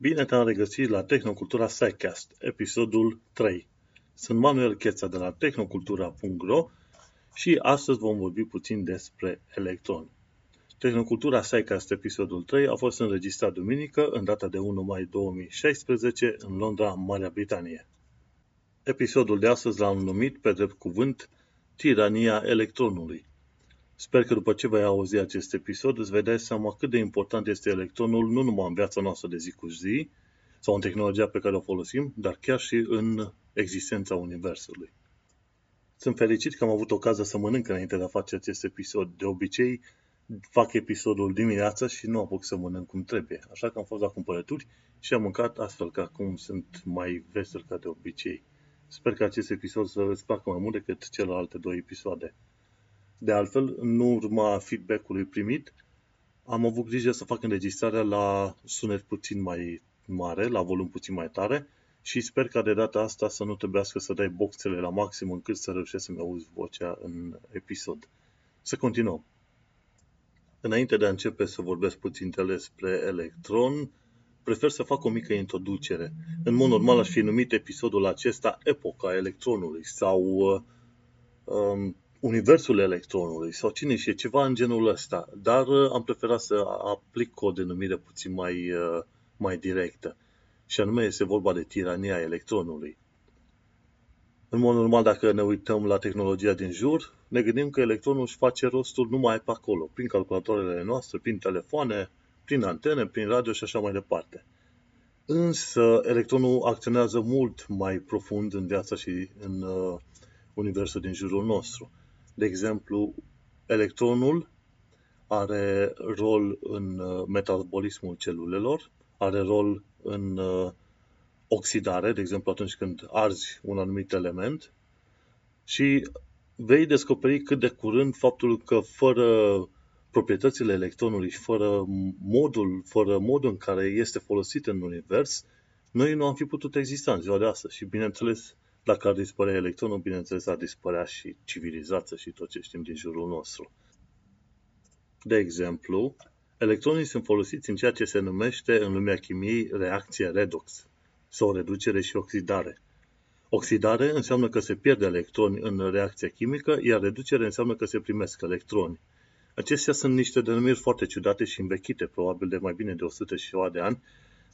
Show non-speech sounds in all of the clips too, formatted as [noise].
Bine te-am regăsit la Tehnocultura SciCast, episodul 3. Sunt Manuel Cheța de la tehnocultura.ro și astăzi vom vorbi puțin despre electroni. Tehnocultura SciCast, episodul 3, a fost înregistrat duminică, în data de 1 mai 2016, în Londra, Marea Britanie. Episodul de astăzi l-am numit, pe drept cuvânt, Tirania electronului. Sper că după ce vei auzi acest episod îți vei da seama cât de important este electronul nu numai în viața noastră de zi cu zi sau în tehnologia pe care o folosim, dar chiar și în existența Universului. Sunt fericit că am avut ocazia să mănânc înainte de a face acest episod. De obicei fac episodul dimineața și nu apuc să mănânc cum trebuie. Așa că am fost la cumpărături și am mâncat astfel că acum sunt mai vesel ca de obicei. Sper că acest episod să îți placă mai mult decât celelalte două episoade. De altfel, în urma feedback-ului primit, am avut grijă să fac înregistrarea la sunet puțin mai mare, la volum puțin mai tare și sper ca de data asta să nu trebuiască să dai boxele la maxim încât să reușești să-mi auzi vocea în episod. Să continuăm. Înainte de a începe să vorbesc puțin despre electron, prefer să fac o mică introducere. În mod normal aș fi numit episodul acesta Epoca electronului sau um, universul electronului sau cine știe, ceva în genul ăsta. Dar uh, am preferat să aplic o denumire puțin mai, uh, mai directă. Și anume este vorba de tirania electronului. În mod normal, dacă ne uităm la tehnologia din jur, ne gândim că electronul își face rostul numai pe acolo, prin calculatoarele noastre, prin telefoane, prin antene, prin radio și așa mai departe. Însă, electronul acționează mult mai profund în viața și în uh, universul din jurul nostru. De exemplu, electronul are rol în uh, metabolismul celulelor, are rol în uh, oxidare, de exemplu atunci când arzi un anumit element și vei descoperi cât de curând faptul că fără proprietățile electronului și fără modul, fără modul în care este folosit în univers, noi nu am fi putut exista în ziua de astăzi. Și bineînțeles, dacă ar dispărea electronul, bineînțeles, ar dispărea și civilizația și tot ce știm din jurul nostru. De exemplu, electronii sunt folosiți în ceea ce se numește în lumea chimiei reacție redox, sau reducere și oxidare. Oxidare înseamnă că se pierde electroni în reacția chimică, iar reducere înseamnă că se primesc electroni. Acestea sunt niște denumiri foarte ciudate și învechite, probabil de mai bine de 100 și ceva de ani,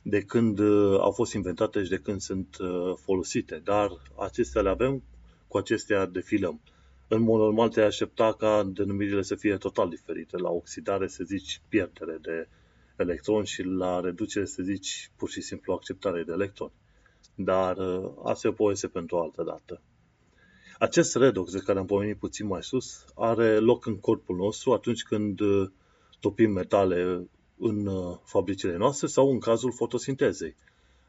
de când uh, au fost inventate și de când sunt uh, folosite. Dar acestea le avem, cu acestea defilăm. În mod normal te aștepta ca denumirile să fie total diferite. La oxidare se zici pierdere de electroni și la reducere se zici pur și simplu acceptare de electroni. Dar uh, asta e o poveste pentru o altă dată. Acest redox de care am pomenit puțin mai sus are loc în corpul nostru atunci când topim metale în uh, fabricile noastre sau în cazul fotosintezei.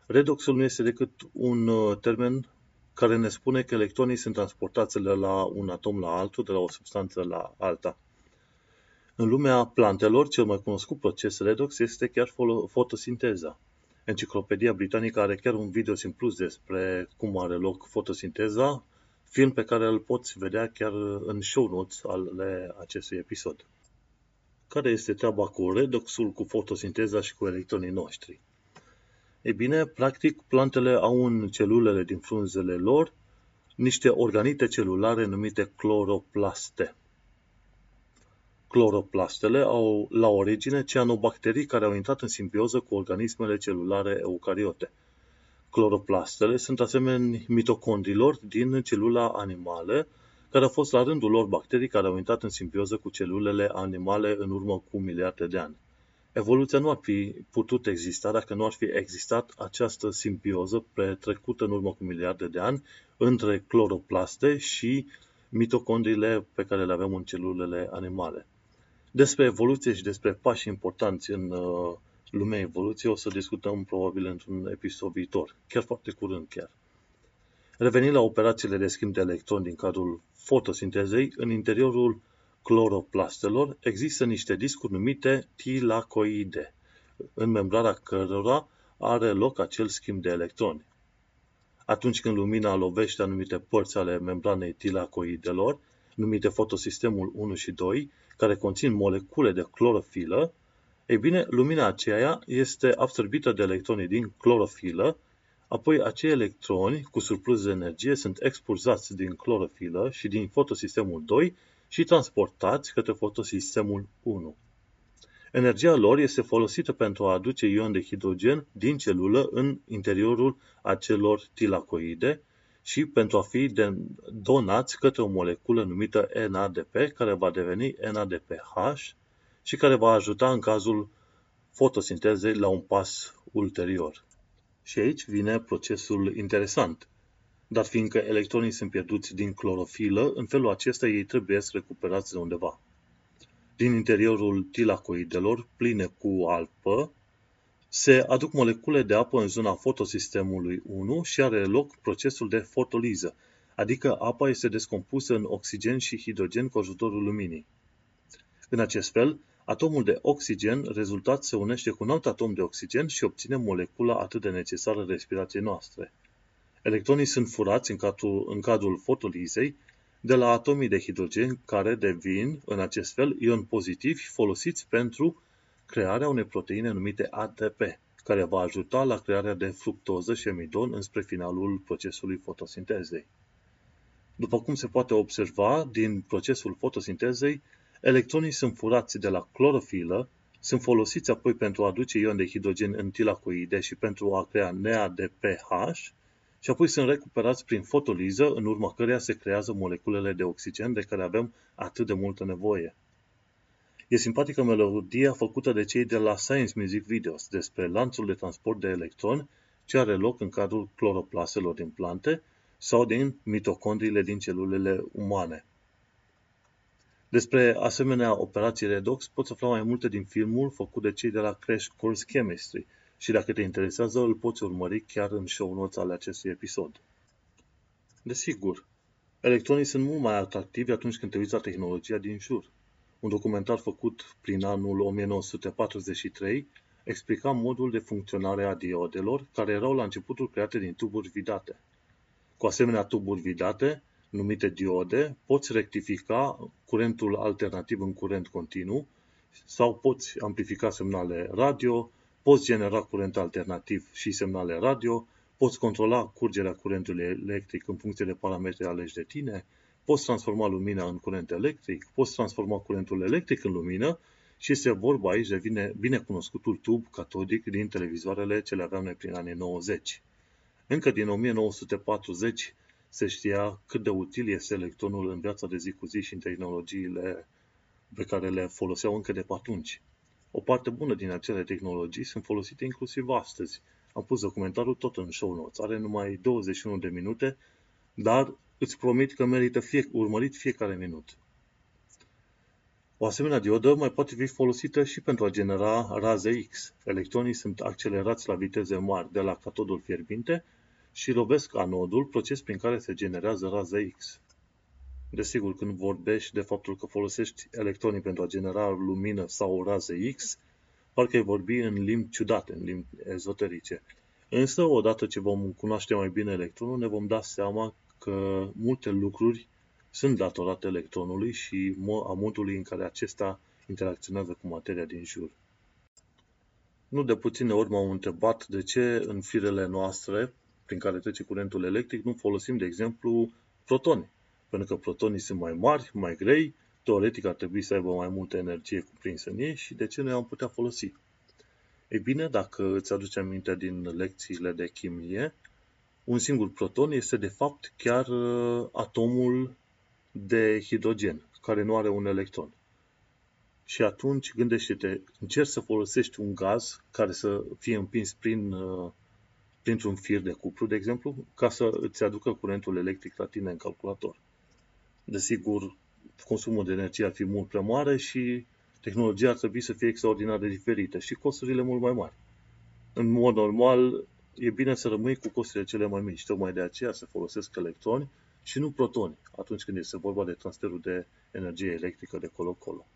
Redoxul nu este decât un uh, termen care ne spune că electronii sunt transportați de la un atom la altul, de la o substanță la alta. În lumea plantelor, cel mai cunoscut proces redox este chiar fotosinteza. Enciclopedia Britanică are chiar un video simplu despre cum are loc fotosinteza, film pe care îl poți vedea chiar în show notes ale acestui episod care este treaba cu redoxul, cu fotosinteza și cu electronii noștri. Ei bine, practic, plantele au în celulele din frunzele lor niște organite celulare numite cloroplaste. Cloroplastele au la origine cianobacterii care au intrat în simbioză cu organismele celulare eucariote. Cloroplastele sunt asemenea mitocondrilor din celula animale care au fost la rândul lor bacterii care au intrat în simbioză cu celulele animale în urmă cu miliarde de ani. Evoluția nu ar fi putut exista dacă nu ar fi existat această simbioză petrecută în urmă cu miliarde de ani între cloroplaste și mitocondriile pe care le avem în celulele animale. Despre evoluție și despre pași importanți în uh, lumea evoluției o să discutăm probabil într-un episod viitor, chiar foarte curând chiar. Revenind la operațiile de schimb de electroni din cadrul fotosintezei, în interiorul cloroplastelor există niște discuri numite tilacoide, în membrana cărora are loc acel schimb de electroni. Atunci când lumina lovește anumite părți ale membranei tilacoidelor, numite fotosistemul 1 și 2, care conțin molecule de clorofilă, Ei bine, lumina aceea este absorbită de electronii din clorofilă, apoi acei electroni cu surplus de energie sunt expulzați din clorofilă și din fotosistemul 2 și transportați către fotosistemul 1. Energia lor este folosită pentru a aduce ion de hidrogen din celulă în interiorul acelor tilacoide și pentru a fi donați către o moleculă numită NADP, care va deveni NADPH și care va ajuta în cazul fotosintezei la un pas ulterior. Și aici vine procesul interesant. Dar fiindcă electronii sunt pierduți din clorofilă, în felul acesta ei trebuie să recuperați de undeva. Din interiorul tilacoidelor, pline cu apă, se aduc molecule de apă în zona fotosistemului 1 și are loc procesul de fotoliză, adică apa este descompusă în oxigen și hidrogen cu ajutorul luminii. În acest fel, atomul de oxigen rezultat se unește cu un alt atom de oxigen și obține molecula atât de necesară respirației noastre. Electronii sunt furați în cadrul, în cadrul fotolizei de la atomii de hidrogen care devin, în acest fel, ioni pozitivi folosiți pentru crearea unei proteine numite ATP, care va ajuta la crearea de fructoză și amidon înspre finalul procesului fotosintezei. După cum se poate observa din procesul fotosintezei, electronii sunt furați de la clorofilă, sunt folosiți apoi pentru a aduce ion de hidrogen în tilacoide și pentru a crea NADPH și apoi sunt recuperați prin fotoliză, în urma căreia se creează moleculele de oxigen de care avem atât de multă nevoie. E simpatică melodia făcută de cei de la Science Music Videos despre lanțul de transport de electroni ce are loc în cadrul cloroplaselor din plante sau din mitocondriile din celulele umane. Despre asemenea operații redox poți afla mai multe din filmul făcut de cei de la Crash Course Chemistry și dacă te interesează îl poți urmări chiar în show notes ale acestui episod. Desigur, electronii sunt mult mai atractivi atunci când te uiți la tehnologia din jur. Un documentar făcut prin anul 1943 explica modul de funcționare a diodelor care erau la începutul create din tuburi vidate. Cu asemenea tuburi vidate, numite diode, poți rectifica curentul alternativ în curent continuu sau poți amplifica semnale radio, poți genera curent alternativ și semnale radio, poți controla curgerea curentului electric în funcție de parametri aleși de tine, poți transforma lumina în curent electric, poți transforma curentul electric în lumină și este vorba aici de bine, bine cunoscutul tub catodic din televizoarele ce le aveam noi prin anii 90. Încă din 1940 se știa cât de util este electronul în viața de zi cu zi și în tehnologiile pe care le foloseau încă de pe atunci. O parte bună din acele tehnologii sunt folosite inclusiv astăzi. Am pus documentarul tot în show notes. Are numai 21 de minute, dar îți promit că merită fie, urmărit fiecare minut. O asemenea diodă mai poate fi folosită și pentru a genera raze X. Electronii sunt accelerați la viteze mari de la catodul fierbinte și lovesc anodul, proces prin care se generează raze X. Desigur, când vorbești de faptul că folosești electronii pentru a genera lumină sau raze X, parcă ai vorbi în limbi ciudate, în limbi ezoterice. Însă, odată ce vom cunoaște mai bine electronul, ne vom da seama că multe lucruri sunt datorate electronului și a modului în care acesta interacționează cu materia din jur. Nu de puține ori m-au întrebat de ce în firele noastre, prin care trece curentul electric, nu folosim, de exemplu, protoni. Pentru că protonii sunt mai mari, mai grei, teoretic ar trebui să aibă mai multă energie cuprinsă în ei și de ce nu am putea folosi? Ei bine, dacă îți aduce aminte din lecțiile de chimie, un singur proton este de fapt chiar uh, atomul de hidrogen, care nu are un electron. Și atunci gândește-te, încerci să folosești un gaz care să fie împins prin, uh, printr-un fir de cupru, de exemplu, ca să îți aducă curentul electric la tine în calculator. Desigur, consumul de energie ar fi mult prea mare și tehnologia ar trebui să fie extraordinar de diferită și costurile mult mai mari. În mod normal, e bine să rămâi cu costurile cele mai mici. Tocmai de aceea se folosesc electroni și nu protoni atunci când este vorba de transferul de energie electrică de colo-colo.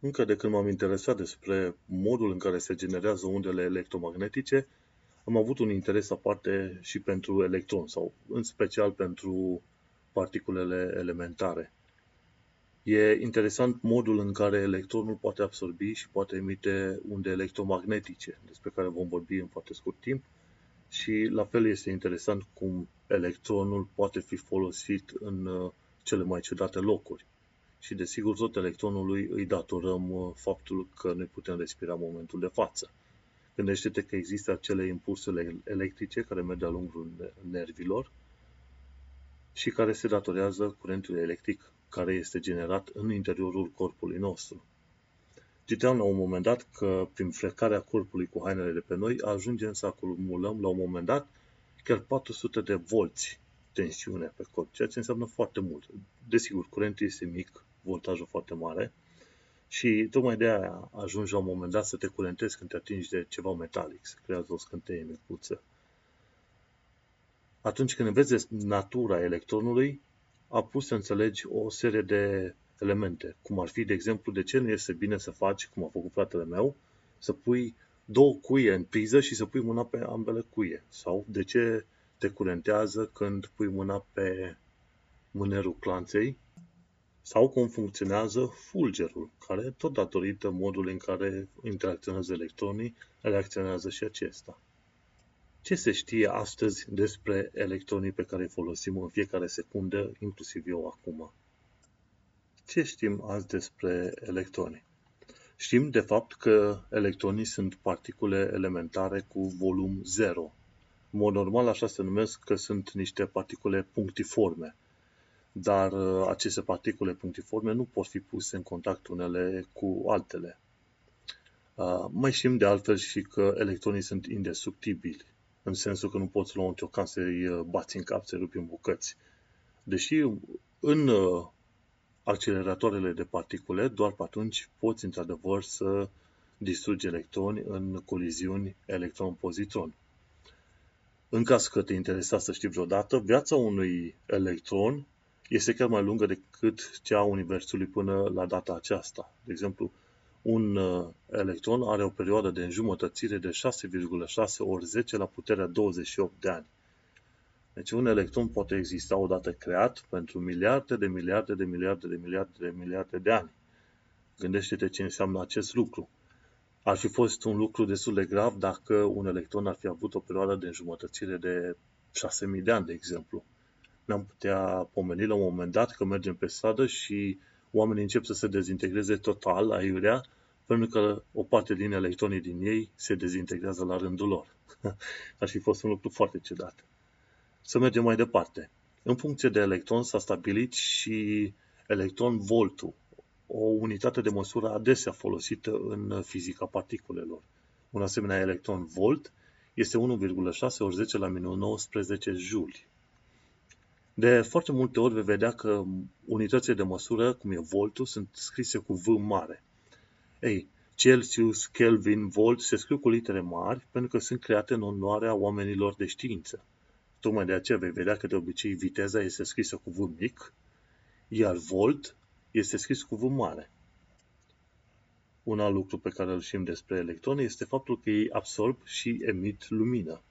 Încă de când m-am interesat despre modul în care se generează undele electromagnetice, am avut un interes aparte și pentru electron sau în special pentru particulele elementare. E interesant modul în care electronul poate absorbi și poate emite unde electromagnetice, despre care vom vorbi în foarte scurt timp, și la fel este interesant cum electronul poate fi folosit în uh, cele mai ciudate locuri. Și desigur tot electronului îi datorăm uh, faptul că noi putem respira în momentul de față. Gândește-te că există acele impulsuri electrice care merg de-a lungul nervilor și care se datorează curentului electric care este generat în interiorul corpului nostru. Citeam la un moment dat că prin frecarea corpului cu hainele de pe noi ajungem să acumulăm la un moment dat chiar 400 de volți tensiune pe corp, ceea ce înseamnă foarte mult. Desigur, curentul este mic, voltajul foarte mare și tocmai de aia ajungi la un moment dat să te curentezi când te atingi de ceva metalic, se creează o scânteie micuță. Atunci când înveți natura electronului, a pus să înțelegi o serie de elemente, cum ar fi, de exemplu, de ce nu este bine să faci, cum a făcut fratele meu, să pui două cuie în priză și să pui mâna pe ambele cuie. Sau de ce te curentează când pui mâna pe mânerul clanței sau cum funcționează fulgerul, care tot datorită modului în care interacționează electronii, reacționează și acesta. Ce se știe astăzi despre electronii pe care îi folosim în fiecare secundă, inclusiv eu acum? Ce știm azi despre electroni? Știm, de fapt, că electronii sunt particule elementare cu volum zero. În mod normal, așa se numesc că sunt niște particule punctiforme. Dar uh, aceste particule punctiforme nu pot fi puse în contact unele cu altele. Uh, mai știm de altfel și că electronii sunt indestructibili, în sensul că nu poți lua un ciocan să-i uh, bați în cap, să-i rupi în bucăți. Deși în acceleratoarele de particule, doar pe atunci poți într-adevăr să distrugi electroni în coliziuni electron-pozitron. În caz că te interesa să știi vreodată, viața unui electron este chiar mai lungă decât cea a Universului până la data aceasta. De exemplu, un uh, electron are o perioadă de înjumătățire de 6,6 ori 10 la puterea 28 de ani. Deci un electron poate exista odată creat pentru miliarde de miliarde de miliarde de miliarde de miliarde de ani. Gândește-te ce înseamnă acest lucru. Ar fi fost un lucru destul de grav dacă un electron ar fi avut o perioadă de înjumătățire de 6.000 de ani, de exemplu. Ne-am putea pomeni la un moment dat că mergem pe stradă și oamenii încep să se dezintegreze total, aiurea, pentru că o parte din electronii din ei se dezintegrează la rândul lor. [laughs] Ar fi fost un lucru foarte ciudat. Să mergem mai departe. În funcție de electron s-a stabilit și electron voltul, o unitate de măsură adesea folosită în fizica particulelor. Un asemenea electron volt este 1,6 ori 10 la minus 19 juli. De foarte multe ori vei vedea că unitățile de măsură, cum e voltul, sunt scrise cu V mare. Ei, Celsius, Kelvin, volt se scriu cu litere mari pentru că sunt create în onoarea oamenilor de știință. Tocmai de aceea vei vedea că de obicei viteza este scrisă cu V mic, iar volt este scris cu V mare. Un alt lucru pe care îl știm despre electroni este faptul că ei absorb și emit lumină.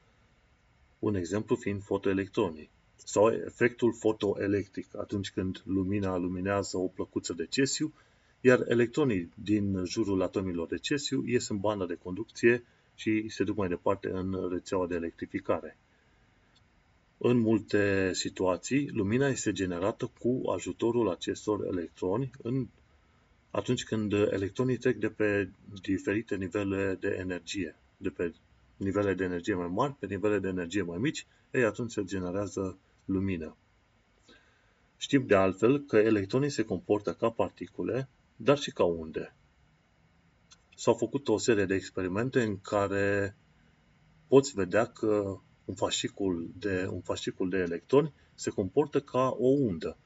Un exemplu fiind fotoelectronii sau efectul fotoelectric, atunci când lumina luminează o plăcuță de cesiu, iar electronii din jurul atomilor de cesiu ies în bandă de conducție și se duc mai departe în rețeaua de electrificare. În multe situații, lumina este generată cu ajutorul acestor electroni în, atunci când electronii trec de pe diferite nivele de energie, de pe nivele de energie mai mari pe nivele de energie mai mici, ei atunci se generează lumină. Știm de altfel că electronii se comportă ca particule, dar și ca unde. S-au făcut o serie de experimente în care poți vedea că un fascicul de, un fascicul de electroni se comportă ca o undă.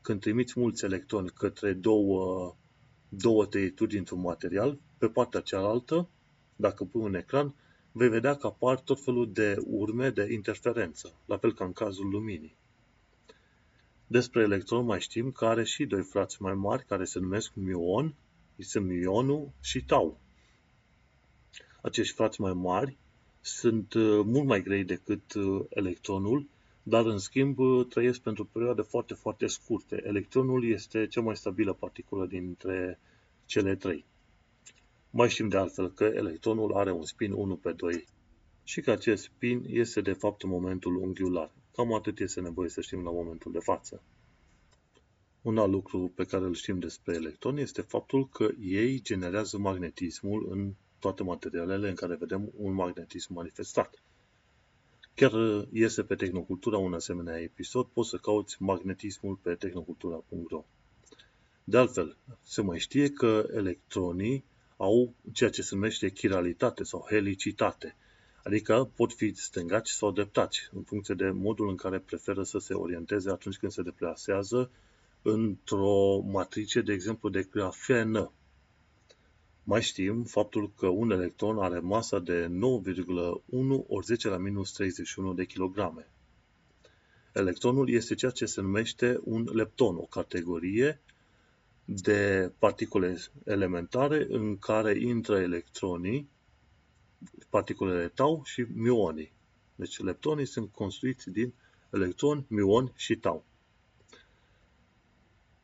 Când trimiți mulți electroni către două, două tăieturi dintr-un material, pe partea cealaltă, dacă pui un ecran, vei vedea că apar tot felul de urme de interferență, la fel ca în cazul luminii. Despre electron mai știm că are și doi frați mai mari care se numesc mion, este mionul și tau. Acești frați mai mari sunt uh, mult mai grei decât uh, electronul, dar în schimb trăiesc pentru perioade foarte, foarte scurte. Electronul este cea mai stabilă particulă dintre cele trei. Mai știm de altfel că electronul are un spin 1 pe 2 și că acest spin este de fapt momentul unghiular. Cam atât este nevoie să știm la momentul de față. Un alt lucru pe care îl știm despre electroni este faptul că ei generează magnetismul în toate materialele în care vedem un magnetism manifestat. Chiar este pe Tehnocultura un asemenea episod, poți să cauți magnetismul pe tehnocultura.ro. De altfel, se mai știe că electronii au ceea ce se numește chiralitate sau helicitate, adică pot fi stângaci sau dreptaci, în funcție de modul în care preferă să se orienteze atunci când se deplasează într-o matrice, de exemplu, de grafenă. Mai știm faptul că un electron are masa de 9,1 ori 10 la minus 31 de kilograme. Electronul este ceea ce se numește un lepton, o categorie de particule elementare în care intră electronii, particulele tau și mionii. Deci leptonii sunt construiți din electroni, mioni și tau.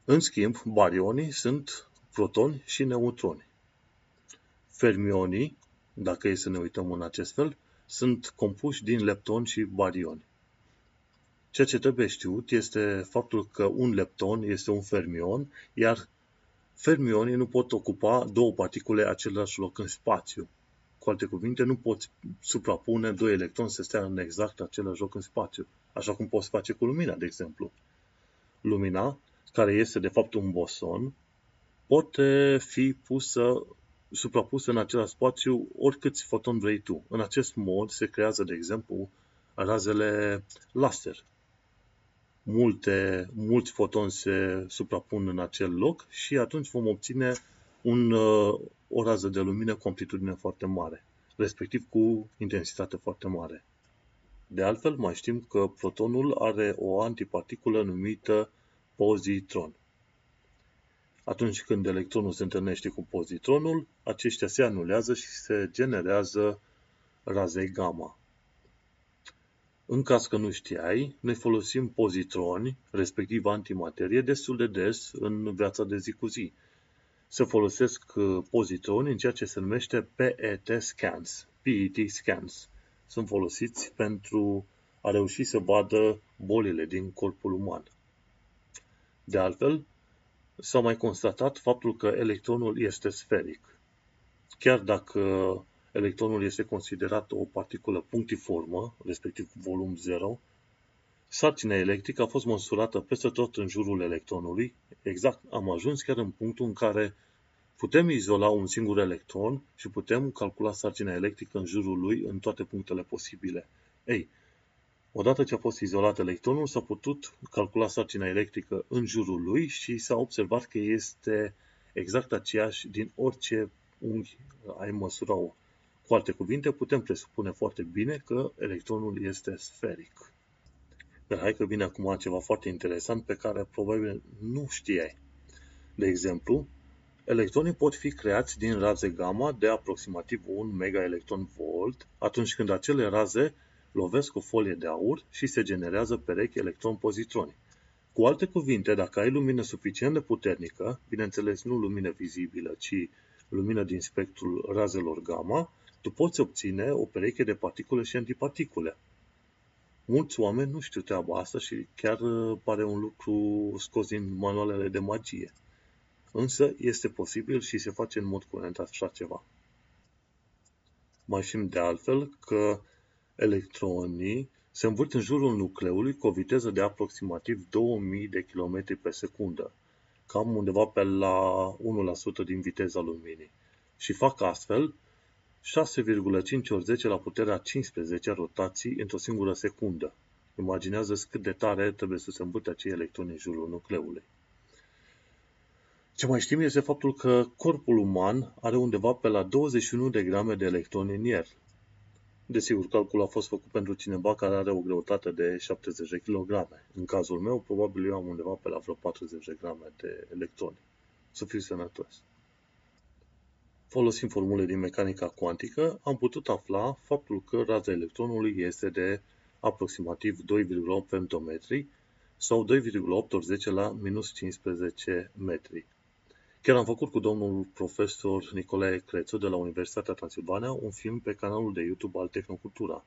În schimb, barionii sunt protoni și neutroni. Fermionii, dacă e să ne uităm în acest fel, sunt compuși din leptoni și barioni. Ceea ce trebuie știut este faptul că un lepton este un fermion, iar fermionii nu pot ocupa două particule același loc în spațiu. Cu alte cuvinte, nu poți suprapune doi electroni să stea în exact același loc în spațiu, așa cum poți face cu lumina, de exemplu. Lumina, care este de fapt un boson, poate fi pusă, suprapusă în același spațiu oricâți foton vrei tu. În acest mod se creează, de exemplu, razele laser, multe, mulți fotoni se suprapun în acel loc și atunci vom obține un, uh, o rază de lumină cu amplitudine foarte mare, respectiv cu intensitate foarte mare. De altfel, mai știm că protonul are o antiparticulă numită pozitron. Atunci când electronul se întâlnește cu pozitronul, aceștia se anulează și se generează raze gamma. În caz că nu știai, noi folosim pozitroni, respectiv antimaterie, destul de des în viața de zi cu zi. Se folosesc uh, pozitroni în ceea ce se numește PET scans. PET scans. Sunt folosiți pentru a reuși să vadă bolile din corpul uman. De altfel, s-a mai constatat faptul că electronul este sferic. Chiar dacă electronul este considerat o particulă punctiformă, respectiv volum 0, sarcina electrică a fost măsurată peste tot în jurul electronului, exact am ajuns chiar în punctul în care putem izola un singur electron și putem calcula sarcina electrică în jurul lui în toate punctele posibile. Ei, odată ce a fost izolat electronul, s-a putut calcula sarcina electrică în jurul lui și s-a observat că este exact aceeași din orice unghi ai măsura-o. Cu alte cuvinte, putem presupune foarte bine că electronul este sferic. Dar hai că vine acum ceva foarte interesant pe care probabil nu știai. De exemplu, electronii pot fi creați din raze gamma de aproximativ 1 volt atunci când acele raze lovesc o folie de aur și se generează perechi electron-pozitroni. Cu alte cuvinte, dacă ai lumină suficient de puternică, bineînțeles nu lumină vizibilă, ci lumină din spectrul razelor gamma, tu poți obține o pereche de particule și antiparticule. Mulți oameni nu știu treaba asta și chiar uh, pare un lucru scos din manualele de magie. Însă este posibil și se face în mod curent așa ceva. Mai știm de altfel că electronii se învârt în jurul nucleului cu o viteză de aproximativ 2000 de km pe secundă, cam undeva pe la 1% din viteza luminii, și fac astfel 6,5 ori 10 la puterea 15 rotații într-o singură secundă. Imaginează cât de tare trebuie să se îmbute acei electroni în jurul nucleului. Ce mai știm este faptul că corpul uman are undeva pe la 21 de grame de electroni în el. Desigur, calculul a fost făcut pentru cineva care are o greutate de 70 de kg. În cazul meu, probabil eu am undeva pe la vreo 40 de grame de electroni. Să fiu sănătos folosind formule din mecanica cuantică, am putut afla faptul că raza electronului este de aproximativ 2,8 femtometri sau 2,8 ori 10 la minus 15 metri. Chiar am făcut cu domnul profesor Nicolae Crețu de la Universitatea Transilvania un film pe canalul de YouTube al Tehnocultura,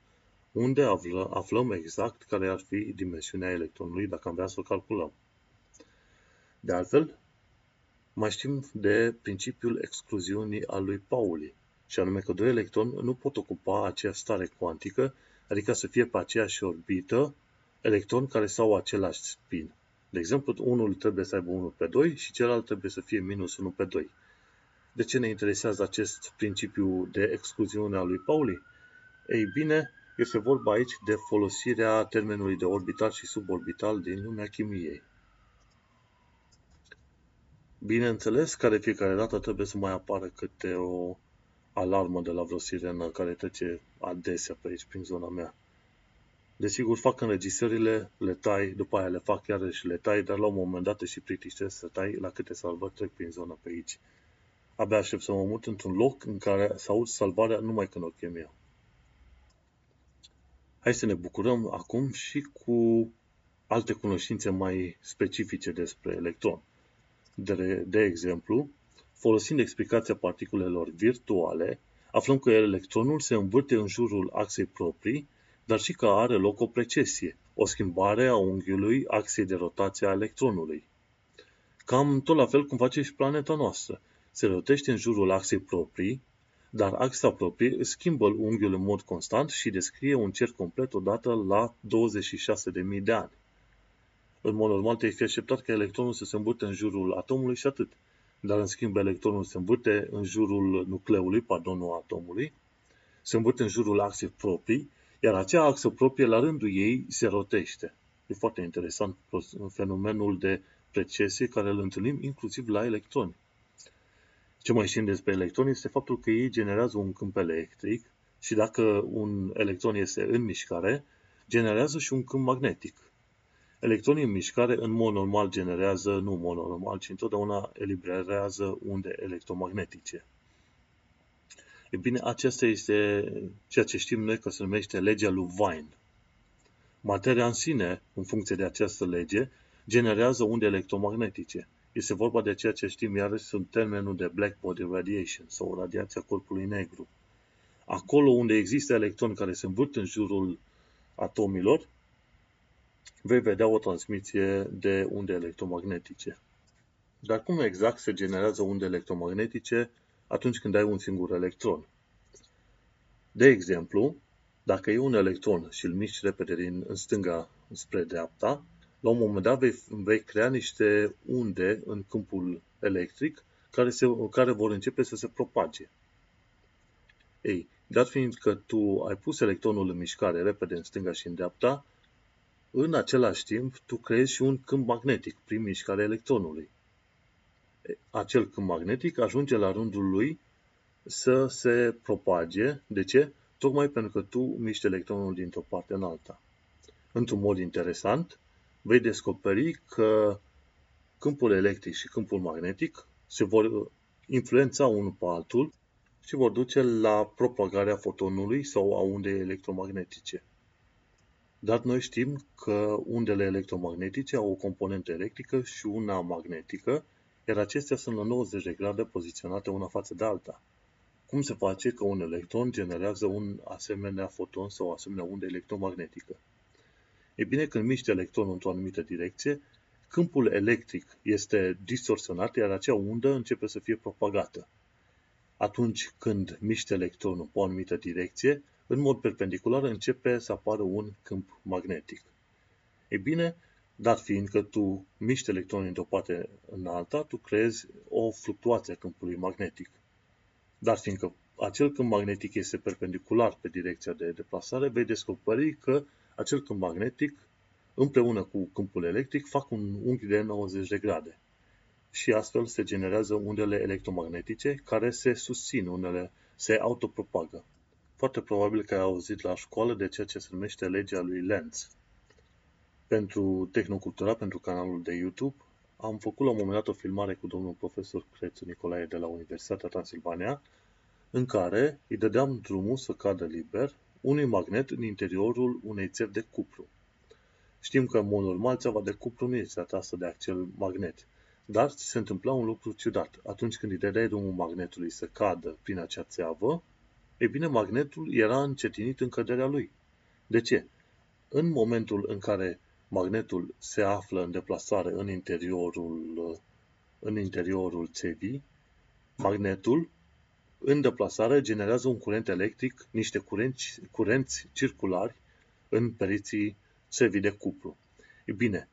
unde aflăm exact care ar fi dimensiunea electronului dacă am vrea să o calculăm. De altfel, mai știm de principiul excluziunii al lui Pauli, și anume că doi electroni nu pot ocupa aceeași stare cuantică, adică să fie pe aceeași orbită electroni care s au același spin. De exemplu, unul trebuie să aibă 1 pe 2 și celălalt trebuie să fie minus 1 pe 2. De ce ne interesează acest principiu de excluziune a lui Pauli? Ei bine, este vorba aici de folosirea termenului de orbital și suborbital din lumea chimiei. Bineînțeles că de fiecare dată trebuie să mai apară câte o alarmă de la vreo sirenă care trece adesea pe aici, prin zona mea. Desigur, fac înregistrările, le tai, după aia le fac iarăși, le tai, dar la un moment dat și plictisesc să tai la câte salvări trec prin zona pe aici. Abia aștept să mă mut într-un loc în care să aud salvarea numai când o chem eu. Hai să ne bucurăm acum și cu alte cunoștințe mai specifice despre electron. De, de exemplu, folosind explicația particulelor virtuale, aflăm că electronul se învârte în jurul axei proprii, dar și că are loc o precesie, o schimbare a unghiului axei de rotație a electronului. Cam tot la fel cum face și planeta noastră. Se rotește în jurul axei proprii, dar axa proprie schimbă unghiul în mod constant și descrie un cerc complet odată la 26.000 de ani. În mod normal te-ai fi așteptat ca electronul să se învârte în jurul atomului și atât. Dar în schimb electronul se învârte în jurul nucleului, pardon, nu atomului, se învârte în jurul axei proprii, iar acea axă proprie la rândul ei se rotește. E foarte interesant fenomenul de precesie care îl întâlnim inclusiv la electroni. Ce mai știm despre electroni este faptul că ei generează un câmp electric și dacă un electron este în mișcare, generează și un câmp magnetic. Electronii în mișcare în mod normal generează, nu în mod normal, ci întotdeauna eliberează unde electromagnetice. E bine, acesta este ceea ce știm noi că se numește legea lui Wien. Materia în sine, în funcție de această lege, generează unde electromagnetice. Este vorba de ceea ce știm iarăși sub termenul de black body radiation sau radiația corpului negru. Acolo unde există electroni care se învârt în jurul atomilor, vei vedea o transmisie de unde electromagnetice. Dar cum exact se generează unde electromagnetice atunci când ai un singur electron? De exemplu, dacă e un electron și îl miști repede din în stânga spre dreapta, la un moment dat vei, vei crea niște unde în câmpul electric care, se, care vor începe să se propage. Ei, dat fiind că tu ai pus electronul în mișcare repede în stânga și în dreapta, în același timp, tu creezi și un câmp magnetic prin mișcarea electronului. Acel câmp magnetic ajunge la rândul lui să se propage. De ce? Tocmai pentru că tu miști electronul dintr-o parte în alta. Într-un mod interesant, vei descoperi că câmpul electric și câmpul magnetic se vor influența unul pe altul și vor duce la propagarea fotonului sau a undei electromagnetice. Dar noi știm că undele electromagnetice au o componentă electrică și una magnetică, iar acestea sunt la 90 de grade poziționate una față de alta. Cum se face că un electron generează un asemenea foton sau o asemenea undă electromagnetică? E bine, când miști electronul într-o anumită direcție, câmpul electric este distorsionat, iar acea undă începe să fie propagată. Atunci când miști electronul pe o anumită direcție, în mod perpendicular începe să apară un câmp magnetic. E bine, dat fiind că tu miști electronii de o parte în alta, tu creezi o fluctuație a câmpului magnetic. Dar fiindcă acel câmp magnetic este perpendicular pe direcția de deplasare, vei descoperi că acel câmp magnetic împreună cu câmpul electric fac un unghi de 90 de grade. Și astfel se generează undele electromagnetice care se susțin, unele se autopropagă. Foarte probabil că ai auzit la școală de ceea ce se numește legea lui Lenz. Pentru Tehnocultura, pentru canalul de YouTube, am făcut la un moment dat o filmare cu domnul profesor Crețu Nicolae de la Universitatea Transilvania, în care îi dădeam drumul să cadă liber unui magnet în interiorul unei țevi de cupru. Știm că, în mod normal, țeava de cupru nu este atrasă de acel magnet. Dar se întâmpla un lucru ciudat. Atunci când îi dădeai drumul magnetului să cadă prin acea țeavă, e bine, magnetul era încetinit în căderea lui. De ce? În momentul în care magnetul se află în deplasare în interiorul, în interiorul țevii, magnetul în deplasare generează un curent electric, niște curenți, curenți circulari în periții țevii de cuplu. E bine,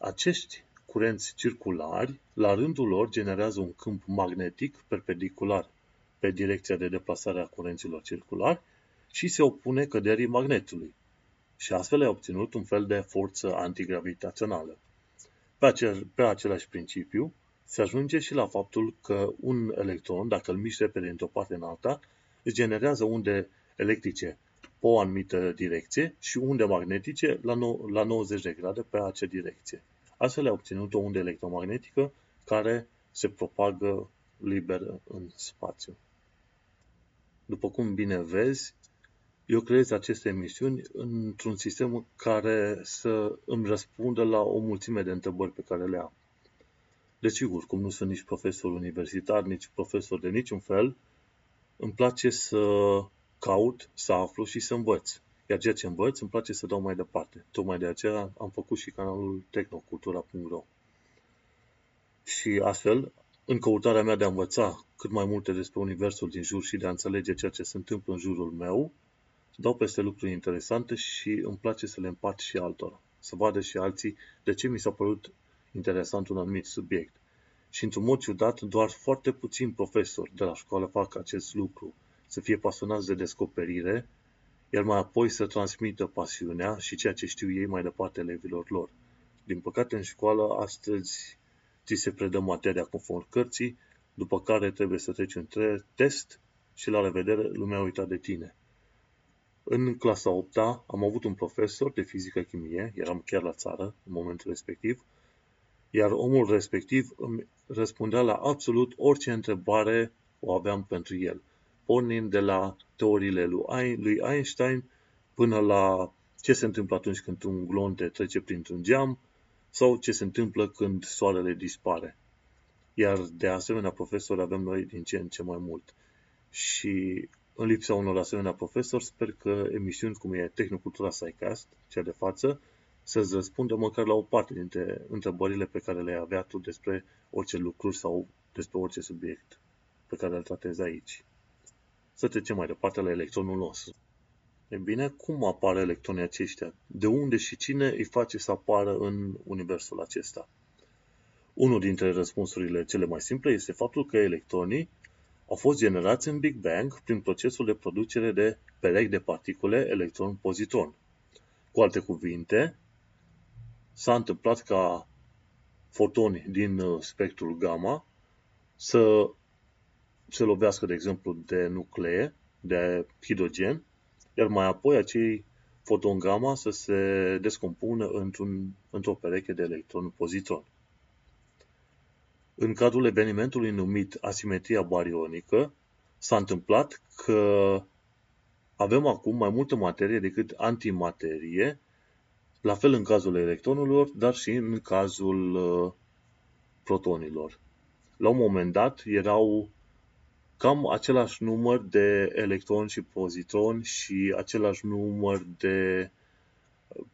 acești curenți circulari, la rândul lor, generează un câmp magnetic perpendicular pe direcția de deplasare a curenților circulari și se opune căderii magnetului. Și astfel a obținut un fel de forță antigravitațională. Pe, acel, pe același principiu, se ajunge și la faptul că un electron, dacă îl miști repede într-o parte în alta, îți generează unde electrice pe o anumită direcție și unde magnetice la, no- la 90 de grade pe acea direcție. Astfel a obținut o undă electromagnetică care se propagă liber în spațiu. După cum bine vezi, eu creez aceste emisiuni într-un sistem care să îmi răspundă la o mulțime de întrebări pe care le am. Desigur, cum nu sunt nici profesor universitar, nici profesor de niciun fel, îmi place să caut, să aflu și să învăț. Iar ceea ce învăț îmi place să dau mai departe. Tocmai de aceea am făcut și canalul tehnocultura.ro Și astfel, în căutarea mea de a învăța cât mai multe despre universul din jur și de a înțelege ceea ce se întâmplă în jurul meu, dau peste lucruri interesante și îmi place să le împart și altora. Să vadă și alții de ce mi s-a părut interesant un anumit subiect. Și într-un mod ciudat, doar foarte puțini profesori de la școală fac acest lucru. Să fie pasionați de descoperire iar mai apoi să transmită pasiunea și ceea ce știu ei mai departe elevilor lor. Din păcate, în școală, astăzi ți se predă materia conform cărții, după care trebuie să treci un test și la revedere, lumea a uitat de tine. În clasa 8 am avut un profesor de fizică-chimie, eram chiar la țară în momentul respectiv, iar omul respectiv îmi răspundea la absolut orice întrebare o aveam pentru el pornind de la teoriile lui Einstein până la ce se întâmplă atunci când un glonte trece printr-un geam sau ce se întâmplă când soarele dispare. Iar de asemenea profesori avem noi din ce în ce mai mult. Și în lipsa unor asemenea profesori, sper că emisiuni cum e Tehnocultura SciCast, cea de față, să-ți răspundă măcar la o parte dintre întrebările pe care le-ai avea tu despre orice lucruri sau despre orice subiect pe care îl tratezi aici. Să trecem mai departe la electronul nostru. E bine, cum apar electronii aceștia? De unde și cine îi face să apară în universul acesta? Unul dintre răspunsurile cele mai simple este faptul că electronii au fost generați în Big Bang prin procesul de producere de perechi de particule electron-pozitron. Cu alte cuvinte, s-a întâmplat ca fotoni din uh, spectrul gamma să se lovească, de exemplu, de nuclee, de hidrogen, iar mai apoi acei foton gamma să se descompună într-un, într-o pereche de electron-pozitron. În cadrul evenimentului numit asimetria barionică, s-a întâmplat că avem acum mai multă materie decât antimaterie, la fel în cazul electronilor, dar și în cazul uh, protonilor. La un moment dat erau cam același număr de electroni și pozitroni și același număr de uh,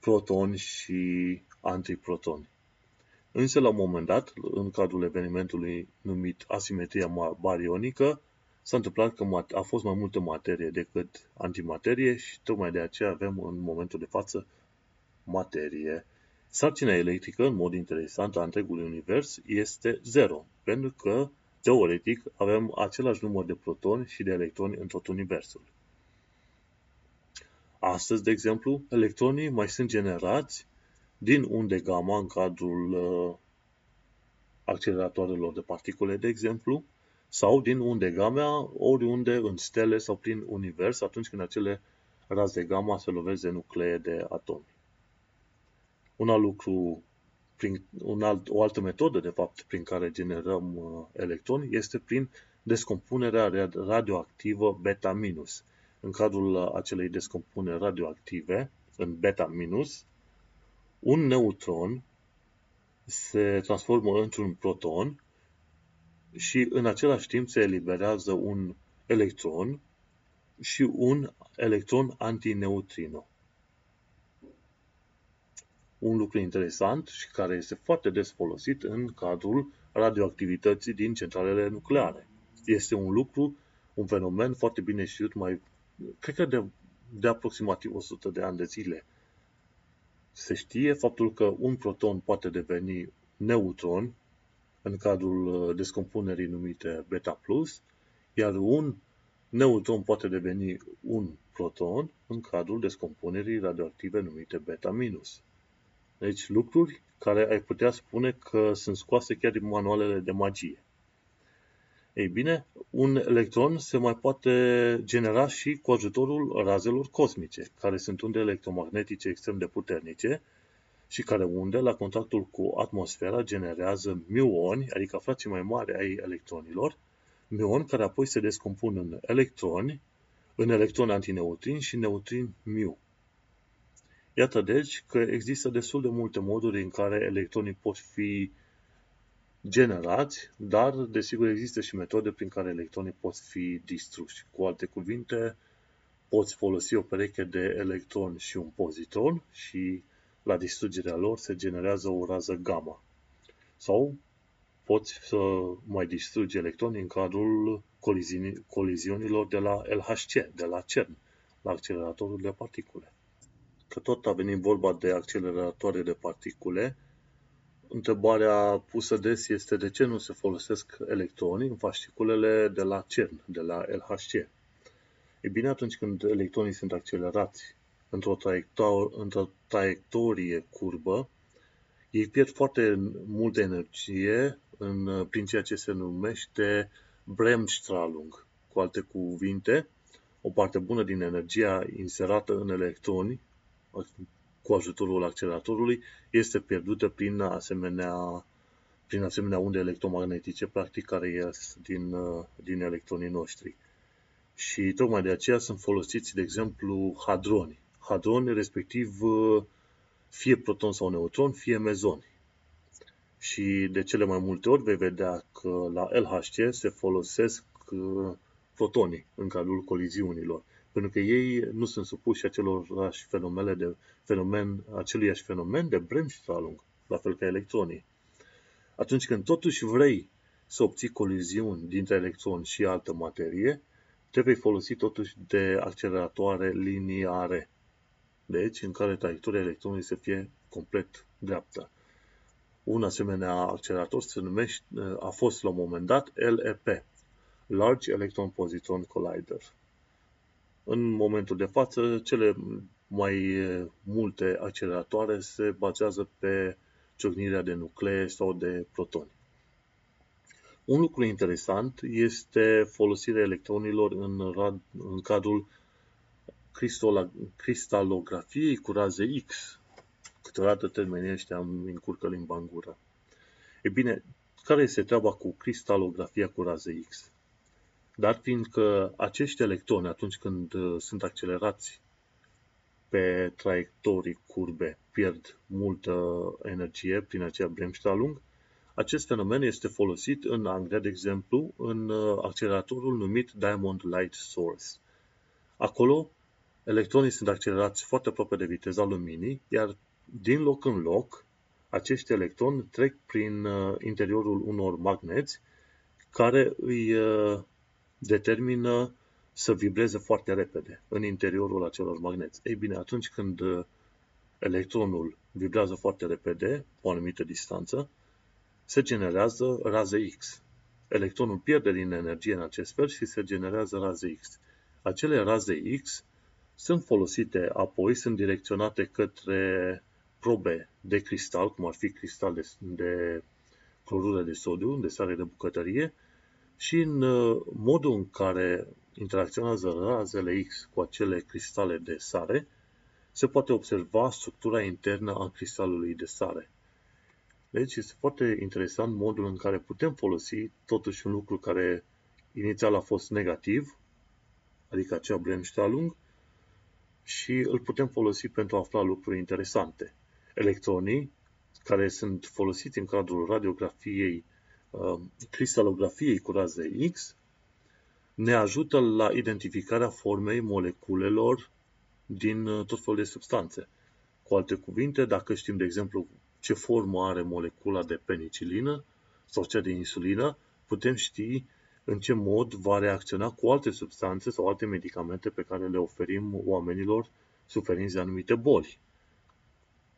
protoni și antiprotoni. Însă, la un moment dat, în cadrul evenimentului numit asimetria barionică, s-a întâmplat că a fost mai multă materie decât antimaterie și tocmai de aceea avem în momentul de față materie. Sarcina electrică, în mod interesant, a întregului univers este zero, pentru că Teoretic, avem același număr de protoni și de electroni în tot universul. Astăzi, de exemplu, electronii mai sunt generați din unde gamma în cadrul uh, acceleratoarelor de particule, de exemplu, sau din unde gamma oriunde în stele sau prin univers atunci când acele raze gamma se lovesc de nuclee de atomi. Un alt lucru prin un alt, o altă metodă, de fapt, prin care generăm uh, electroni este prin descompunerea radioactivă beta minus. în cadrul acelei descompuneri radioactive, în beta minus, un neutron se transformă într-un proton și în același timp se eliberează un electron și un electron antineutrino. Un lucru interesant și care este foarte des folosit în cadrul radioactivității din centralele nucleare. Este un lucru, un fenomen foarte bine știut mai, cred că de, de aproximativ 100 de ani de zile. Se știe faptul că un proton poate deveni neutron în cadrul uh, descompunerii numite beta plus, iar un neutron poate deveni un proton în cadrul descompunerii radioactive numite beta minus. Deci lucruri care ai putea spune că sunt scoase chiar din manualele de magie. Ei bine, un electron se mai poate genera și cu ajutorul razelor cosmice, care sunt unde electromagnetice extrem de puternice și care unde, la contactul cu atmosfera, generează mioni, adică frații mai mari ai electronilor, mioni care apoi se descompun în electroni, în electroni antineutrini și neutrini miu. Iată deci că există destul de multe moduri în care electronii pot fi generați, dar desigur există și metode prin care electronii pot fi distruși. Cu alte cuvinte, poți folosi o pereche de electroni și un pozitron și la distrugerea lor se generează o rază gamma. Sau poți să mai distrugi electronii în cadrul coliziunilor de la LHC, de la CERN, la acceleratorul de particule. Că tot a venit vorba de acceleratoare de particule, întrebarea pusă des este de ce nu se folosesc electronii în fasciculele de la CERN, de la LHC. E bine, atunci când electronii sunt accelerați într-o, traiector- într-o traiectorie curbă, ei pierd foarte multă energie în, prin ceea ce se numește Bremsstrahlung. Cu alte cuvinte, o parte bună din energia inserată în electroni cu ajutorul acceleratorului este pierdută prin asemenea, prin asemenea unde electromagnetice, practic, care ies din, din electronii noștri. Și tocmai de aceea sunt folosiți, de exemplu, hadroni hadroni, respectiv uh, fie proton sau neutron, fie mezoni. Și de cele mai multe ori vei vedea că la LHC se folosesc uh, protonii în cadrul coliziunilor, pentru că ei nu sunt supuși acelorași fenomene de fenomen, aceluiași fenomen de Bremsstrahlung, la fel ca electronii. Atunci când totuși vrei să obții coliziuni dintre electron și altă materie, trebuie folosi totuși de acceleratoare lineare deci în care traiectoria electronului să fie complet dreaptă. Un asemenea accelerator se numește, a fost la un moment dat LEP, Large Electron Positron Collider. În momentul de față, cele mai multe acceleratoare se bazează pe ciocnirea de nuclee sau de protoni. Un lucru interesant este folosirea electronilor în, rad, în cadrul cristalografiei cu raze X. Câteodată termenii ăștia îmi încurcă limba în gură. E bine, care este treaba cu cristalografia cu raze X? Dar fiindcă acești electroni, atunci când uh, sunt accelerați pe traiectorii curbe, pierd multă energie prin aceea Bremsstrahlung, acest fenomen este folosit în Anglia, de exemplu, în uh, acceleratorul numit Diamond Light Source. Acolo Electronii sunt accelerați foarte aproape de viteza luminii, iar din loc în loc, acești electroni trec prin uh, interiorul unor magneți care îi uh, determină să vibreze foarte repede în interiorul acelor magneți. Ei bine, atunci când uh, electronul vibrează foarte repede, o anumită distanță, se generează raze X. Electronul pierde din energie în acest fel și se generează raze X. Acele raze X sunt folosite apoi, sunt direcționate către probe de cristal, cum ar fi cristal de, de clorură de sodiu, de sare de bucătărie, și în uh, modul în care interacționează razele X cu acele cristale de sare, se poate observa structura internă a cristalului de sare. Deci este foarte interesant modul în care putem folosi totuși un lucru care inițial a fost negativ, adică acea Bremsstrahlung, și îl putem folosi pentru a afla lucruri interesante. Electronii, care sunt folosiți în cadrul radiografiei, uh, cristalografiei cu raze X, ne ajută la identificarea formei moleculelor din uh, tot felul de substanțe. Cu alte cuvinte, dacă știm, de exemplu, ce formă are molecula de penicilină sau cea de insulină, putem ști în ce mod va reacționa cu alte substanțe sau alte medicamente pe care le oferim oamenilor suferinți de anumite boli.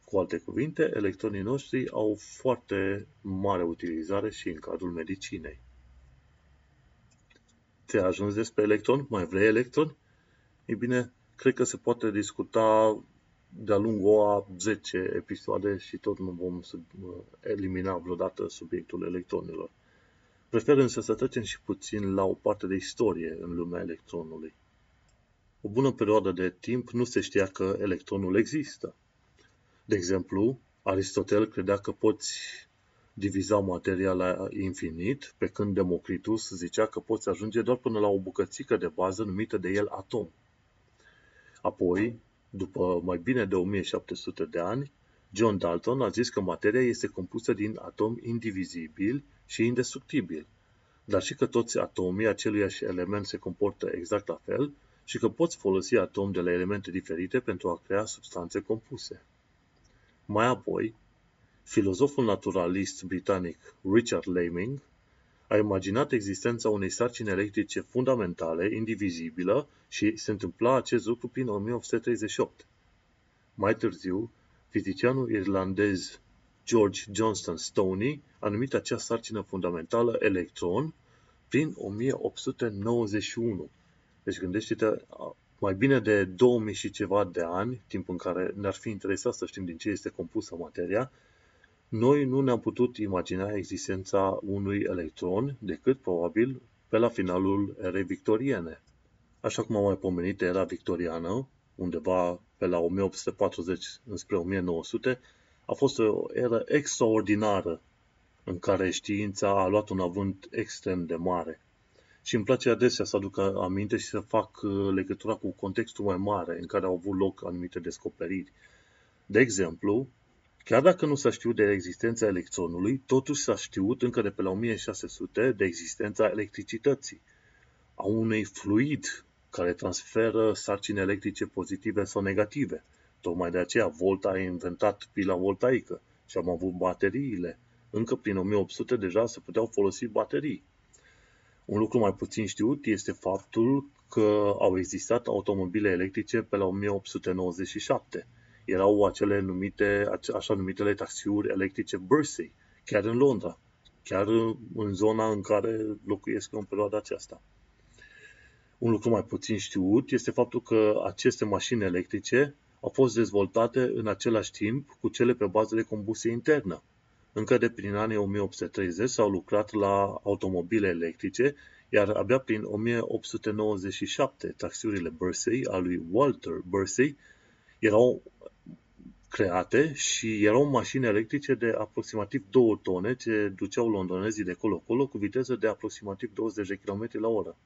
Cu alte cuvinte, electronii noștri au foarte mare utilizare și în cadrul medicinei. Ți-a ajuns despre electron? Mai vrei electron? Ei bine, cred că se poate discuta de-a lungul a 10 episoade și tot nu vom sub, elimina vreodată subiectul electronilor. Prefer însă să trecem și puțin la o parte de istorie în lumea electronului. O bună perioadă de timp nu se știa că electronul există. De exemplu, Aristotel credea că poți diviza materia la infinit, pe când Democritus zicea că poți ajunge doar până la o bucățică de bază numită de el atom. Apoi, după mai bine de 1700 de ani, John Dalton a zis că materia este compusă din atomi indivizibili și indestructibili, dar și că toți atomii aceluiași element se comportă exact la fel și că poți folosi atomi de la elemente diferite pentru a crea substanțe compuse. Mai apoi, filozoful naturalist britanic Richard Laming a imaginat existența unei sarcini electrice fundamentale, indivizibilă, și se întâmpla acest lucru prin 1838. Mai târziu, fizicianul irlandez George Johnston Stoney a numit acea sarcină fundamentală electron prin 1891. Deci gândește-te, mai bine de 2000 și ceva de ani, timp în care ne-ar fi interesat să știm din ce este compusă materia, noi nu ne-am putut imagina existența unui electron decât probabil pe la finalul erei victoriene. Așa cum am mai pomenit, era victoriană, undeva pe la 1840 înspre 1900, a fost o eră extraordinară în care știința a luat un avânt extrem de mare. Și îmi place adesea să aduc aminte și să fac uh, legătura cu contextul mai mare în care au avut loc anumite descoperiri. De exemplu, chiar dacă nu s-a știut de existența electronului, totuși s-a știut încă de pe la 1600 de existența electricității, a unui fluid care transferă sarcini electrice pozitive sau negative. Tocmai de aceea Volta a inventat pila voltaică și am avut bateriile. Încă prin 1800 deja se puteau folosi baterii. Un lucru mai puțin știut este faptul că au existat automobile electrice pe la 1897. Erau acele numite, așa numitele taxiuri electrice Bursey, chiar în Londra, chiar în zona în care locuiesc în perioada aceasta. Un lucru mai puțin știut este faptul că aceste mașini electrice au fost dezvoltate în același timp cu cele pe bază de combustie internă. Încă de prin anii 1830 s-au lucrat la automobile electrice, iar abia prin 1897 taxiurile Bursey a lui Walter Bursey erau create și erau mașini electrice de aproximativ 2 tone ce duceau londonezii de colo-colo cu viteză de aproximativ 20 de km la oră.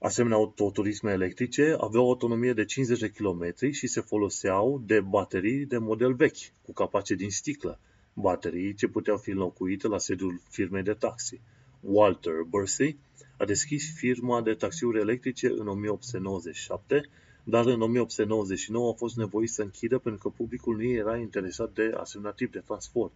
Asemenea, autoturisme electrice aveau o autonomie de 50 de km și se foloseau de baterii de model vechi, cu capace din sticlă, baterii ce puteau fi înlocuite la sediul firmei de taxi. Walter Bursey a deschis firma de taxiuri electrice în 1897, dar în 1899 a fost nevoit să închidă pentru că publicul nu era interesat de asemenea tip de transport.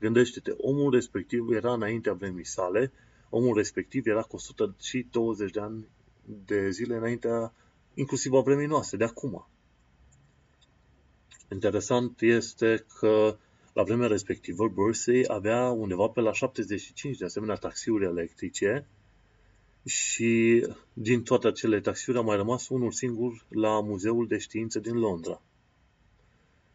Gândește-te, omul respectiv era înaintea vremii sale, omul respectiv era cu 120 de ani de zile înaintea, inclusiv a vremii noastre, de acum. Interesant este că la vremea respectivă, Bursey avea undeva pe la 75 de asemenea taxiuri electrice și din toate acele taxiuri a mai rămas unul singur la Muzeul de Științe din Londra.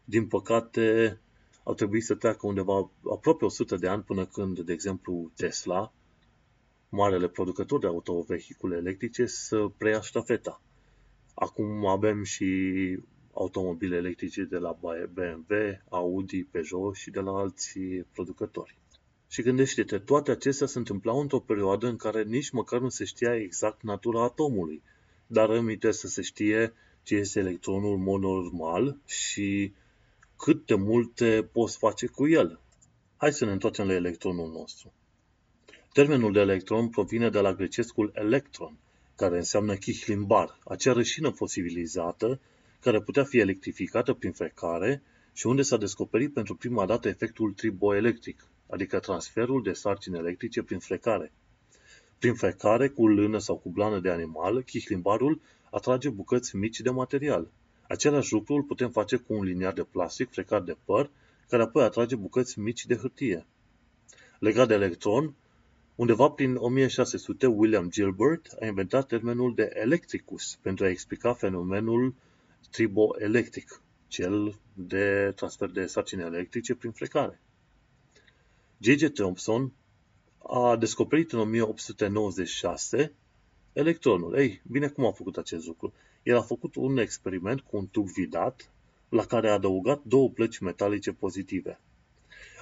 Din păcate, au trebuit să treacă undeva aproape 100 de ani până când, de exemplu, Tesla marele producător de autovehicule electrice să preia ștafeta. Acum avem și automobile electrice de la BMW, Audi, Peugeot și de la alți producători. Și gândește-te, toate acestea se întâmplau într-o perioadă în care nici măcar nu se știa exact natura atomului. Dar aminte să se știe ce este electronul în mod normal și cât de multe poți face cu el. Hai să ne întoarcem la electronul nostru. Termenul de electron provine de la grecescul electron, care înseamnă chihlimbar, acea rășină fosibilizată care putea fi electrificată prin frecare și unde s-a descoperit pentru prima dată efectul triboelectric, adică transferul de sarcini electrice prin frecare. Prin frecare, cu lână sau cu blană de animal, chihlimbarul atrage bucăți mici de material. Același lucru îl putem face cu un liniar de plastic frecat de păr, care apoi atrage bucăți mici de hârtie. Legat de electron, undeva prin 1600, William Gilbert a inventat termenul de electricus pentru a explica fenomenul triboelectric, cel de transfer de sarcini electrice prin frecare. J.J. Thomson a descoperit în 1896 electronul. Ei, bine, cum a făcut acest lucru? El a făcut un experiment cu un tub vidat la care a adăugat două plăci metalice pozitive.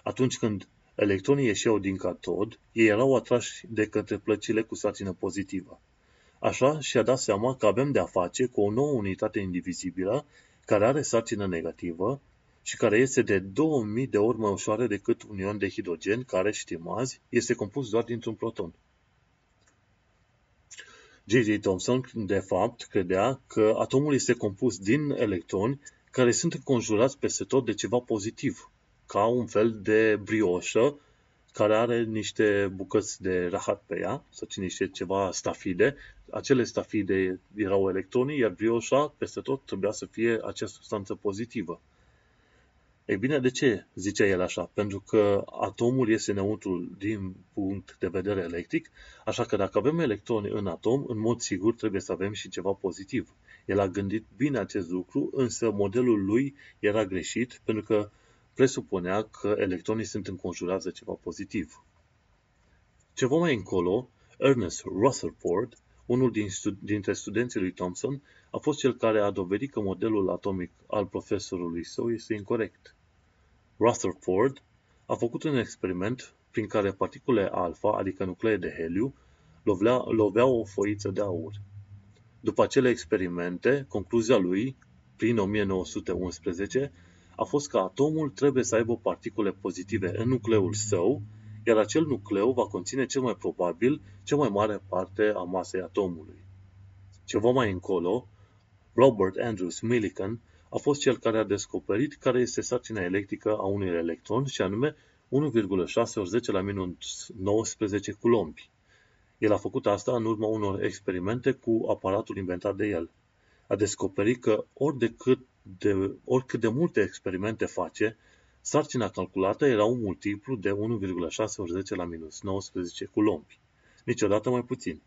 Atunci când electronii ieșeau din catod, ei erau atrași de către plăcile cu sarcină pozitivă. Așa și-a dat seama că avem de a face cu o nouă unitate indivizibilă care are sarcină negativă și care este de 2000 de ori mai ușoară decât un ion de hidrogen, care, știm azi, este compus doar dintr-un proton. J.J. Thomson, de fapt, credea că atomul este compus din electroni care sunt înconjurați peste tot de ceva pozitiv, ca un fel de brioșă care are niște bucăți de rahat pe ea, sau niște ceva stafide. Acele stafide erau electronii, iar brioșa peste tot trebuia să fie acea substanță pozitivă. Ei bine, de ce zicea el așa? Pentru că atomul este neutru din punct de vedere electric, așa că dacă avem electroni în atom, în mod sigur trebuie să avem și ceva pozitiv. El a gândit bine acest lucru, însă modelul lui era greșit, pentru că presupunea că electronii sunt înconjurați de ceva pozitiv. Ceva mai încolo, Ernest Rutherford, unul din stud- dintre studenții lui Thomson, a fost cel care a dovedit că modelul atomic al profesorului său este incorrect. Rutherford a făcut un experiment prin care particule alfa, adică nuclee de heliu, lovea, loveau o foiță de aur. După acele experimente, concluzia lui, prin 1911, a fost că atomul trebuie să aibă particule pozitive în nucleul său, iar acel nucleu va conține cel mai probabil cea mai mare parte a masei atomului. Ceva mai încolo, Robert Andrews Millikan a fost cel care a descoperit care este sarcina electrică a unui electron și anume 1,6 ori 10 la minus 19 culombi. El a făcut asta în urma unor experimente cu aparatul inventat de el. A descoperit că ori de cât de, oricât de multe experimente face, sarcina calculată era un multiplu de 1,6 ori 10 la minus 19 culombi. Niciodată mai puțin.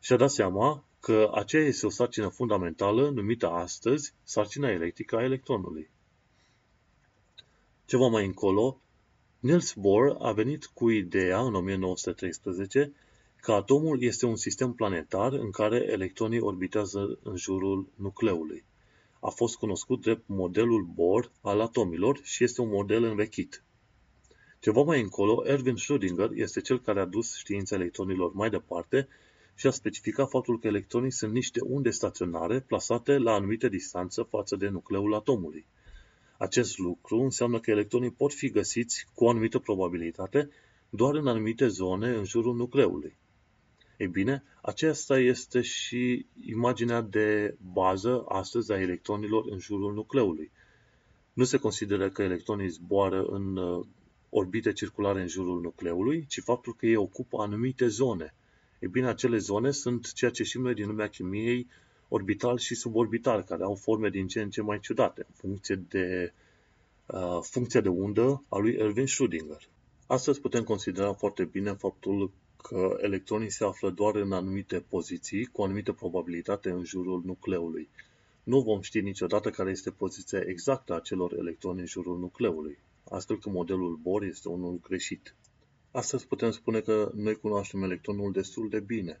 Și-a dat seama că aceea este o sarcină fundamentală numită astăzi sarcina electrică a electronului. Ceva mai încolo, Niels Bohr a venit cu ideea în 1913 că atomul este un sistem planetar în care electronii orbitează în jurul nucleului a fost cunoscut drept modelul Bohr al atomilor și este un model învechit. Ceva mai încolo, Erwin Schrödinger este cel care a dus știința electronilor mai departe și a specificat faptul că electronii sunt niște unde staționare plasate la anumite distanță față de nucleul atomului. Acest lucru înseamnă că electronii pot fi găsiți cu o anumită probabilitate doar în anumite zone în jurul nucleului. Ei bine, aceasta este și imaginea de bază astăzi a electronilor în jurul nucleului. Nu se consideră că electronii zboară în uh, orbite circulare în jurul nucleului, ci faptul că ei ocupă anumite zone. Ei bine, acele zone sunt ceea ce știm noi din lumea chimiei orbital și suborbital, care au forme din ce în ce mai ciudate, în funcție de uh, funcția de undă a lui Erwin Schrödinger. Astăzi putem considera foarte bine faptul că electronii se află doar în anumite poziții, cu o anumită probabilitate în jurul nucleului. Nu vom ști niciodată care este poziția exactă a celor electroni în jurul nucleului, astfel că modelul Bohr este unul greșit. Astăzi putem spune că noi cunoaștem electronul destul de bine.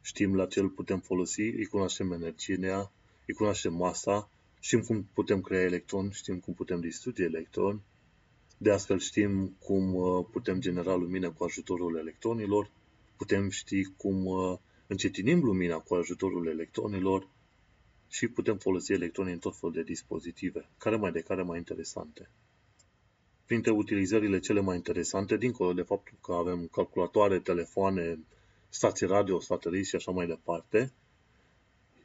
Știm la ce îl putem folosi, îi cunoaștem energia, îi cunoaștem masa, știm cum putem crea electroni, știm cum putem distruge electroni, De astfel știm cum uh, putem genera lumină cu ajutorul electronilor, putem ști cum uh, încetinim lumina cu ajutorul electronilor și putem folosi electronii în tot felul de dispozitive, care mai de care mai interesante. Printre utilizările cele mai interesante, dincolo de faptul că avem calculatoare, telefoane, stații radio, sateliți și așa mai departe,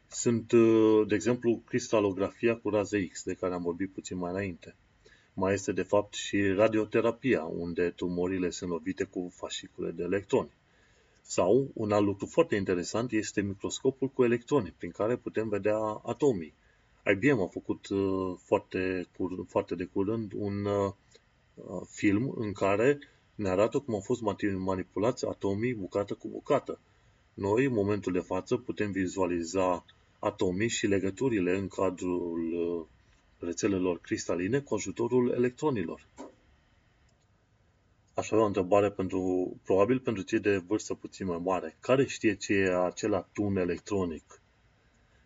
sunt, uh, de exemplu, cristalografia cu raze X, de care am vorbit puțin mai înainte. Mai este, de fapt, și radioterapia, unde tumorile sunt lovite cu fascicule de electroni. Sau, un alt lucru foarte interesant este microscopul cu electroni, prin care putem vedea atomii. IBM a făcut uh, foarte, foarte de curând un uh, film în care ne arată cum au fost manipulați atomii bucată cu bucată. Noi, în momentul de față, putem vizualiza atomii și legăturile în cadrul uh, rețelelor cristaline cu ajutorul electronilor. Aș avea o întrebare pentru, probabil pentru cei de vârstă puțin mai mare. Care știe ce e acela tun electronic?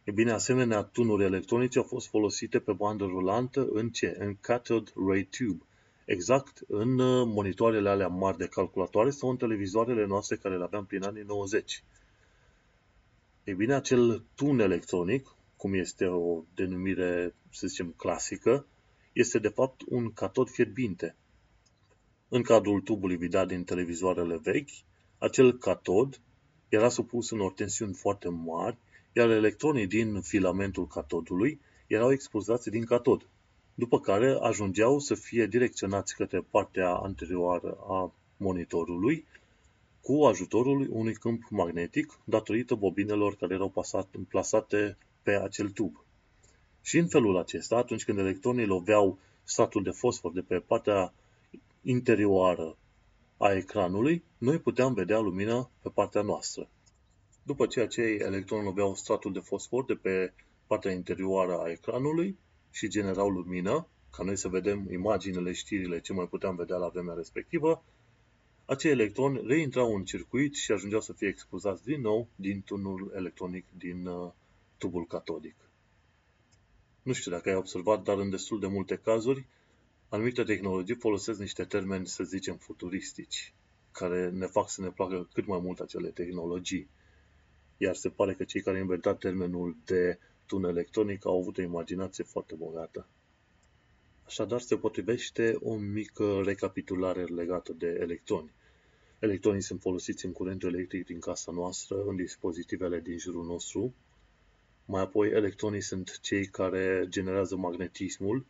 E bine, asemenea tunuri electronice au fost folosite pe bandă rulantă în ce? În cathode ray tube. Exact în uh, monitoarele alea mari de calculatoare sau în televizoarele noastre care le aveam prin anii 90. Ei bine, acel tun electronic, cum este o denumire, să zicem, clasică, este de fapt un catod fierbinte. În cadrul tubului vidat din televizoarele vechi, acel catod era supus unor tensiuni foarte mari, iar electronii din filamentul catodului erau expozați din catod, după care ajungeau să fie direcționați către partea anterioară a monitorului cu ajutorul unui câmp magnetic datorită bobinelor care erau plasate pe acel tub. Și în felul acesta, atunci când electronii loveau stratul de fosfor de pe partea interioară a ecranului, noi puteam vedea lumina pe partea noastră. După ce acei electroni loveau stratul de fosfor de pe partea interioară a ecranului și generau lumină, ca noi să vedem imaginele, știrile, ce mai puteam vedea la vremea respectivă, acei electroni reintrau în circuit și ajungeau să fie expozați din nou din tunul electronic din uh, tubul catodic. Nu știu dacă ai observat, dar în destul de multe cazuri, anumite tehnologii folosesc niște termeni, să zicem, futuristici, care ne fac să ne placă cât mai mult acele tehnologii. Iar se pare că cei care au inventat termenul de tun electronic au avut o imaginație foarte bogată. Așadar, se potrivește o mică recapitulare legată de electroni. Electronii sunt folosiți în curentul electric din casa noastră, în dispozitivele din jurul nostru. Mai apoi, electronii sunt cei care generează magnetismul.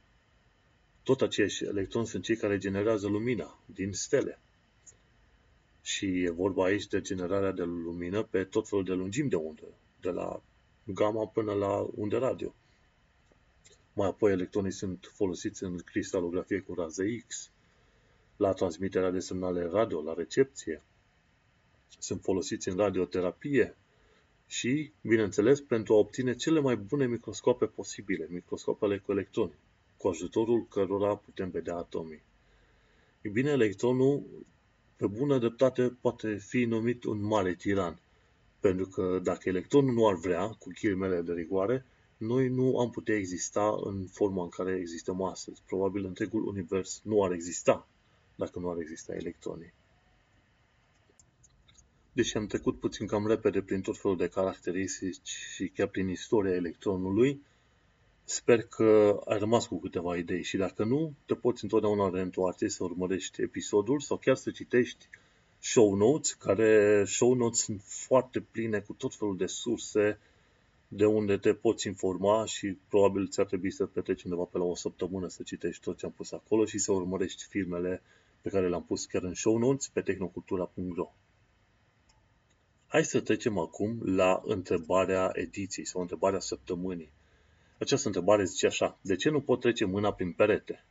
Tot aceiși electroni sunt cei care generează lumina din stele. Și e vorba aici de generarea de lumină pe tot felul de lungimi de undă, de la gamma până la unde radio. Mai apoi, electronii sunt folosiți în cristalografie cu raze X, la transmiterea de semnale radio, la recepție. Sunt folosiți în radioterapie și, bineînțeles, pentru a obține cele mai bune microscope posibile, microscopele cu electroni, cu ajutorul cărora putem vedea atomii. E bine, electronul, pe bună dreptate, poate fi numit un mare tiran, pentru că dacă electronul nu ar vrea, cu chilimele de rigoare, noi nu am putea exista în forma în care existăm astăzi. Probabil întregul univers nu ar exista dacă nu ar exista electronii. Deși am trecut puțin cam repede prin tot felul de caracteristici și chiar prin istoria electronului, sper că ai rămas cu câteva idei și dacă nu, te poți întotdeauna reîntoarce să urmărești episodul sau chiar să citești show notes, care show notes sunt foarte pline cu tot felul de surse de unde te poți informa și probabil ți-ar trebui să petreci undeva pe la o săptămână să citești tot ce am pus acolo și să urmărești filmele pe care le-am pus chiar în show notes pe tehnocultura.ro. Hai să trecem acum la întrebarea ediției sau întrebarea săptămânii. Această întrebare zice așa, de ce nu pot trece mâna prin perete?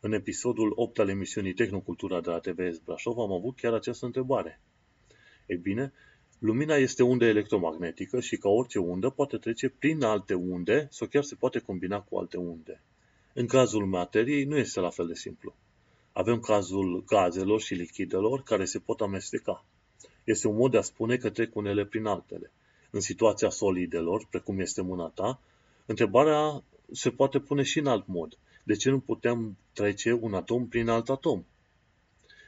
În episodul 8 al emisiunii Tehnocultura de la TVS Brașov am avut chiar această întrebare. Ei bine, lumina este undă electromagnetică și ca orice undă poate trece prin alte unde sau chiar se poate combina cu alte unde. În cazul materiei nu este la fel de simplu. Avem cazul gazelor și lichidelor care se pot amesteca. Este un mod de a spune că trec unele prin altele. În situația solidelor, precum este mâna ta, întrebarea se poate pune și în alt mod. De ce nu putem trece un atom prin alt atom?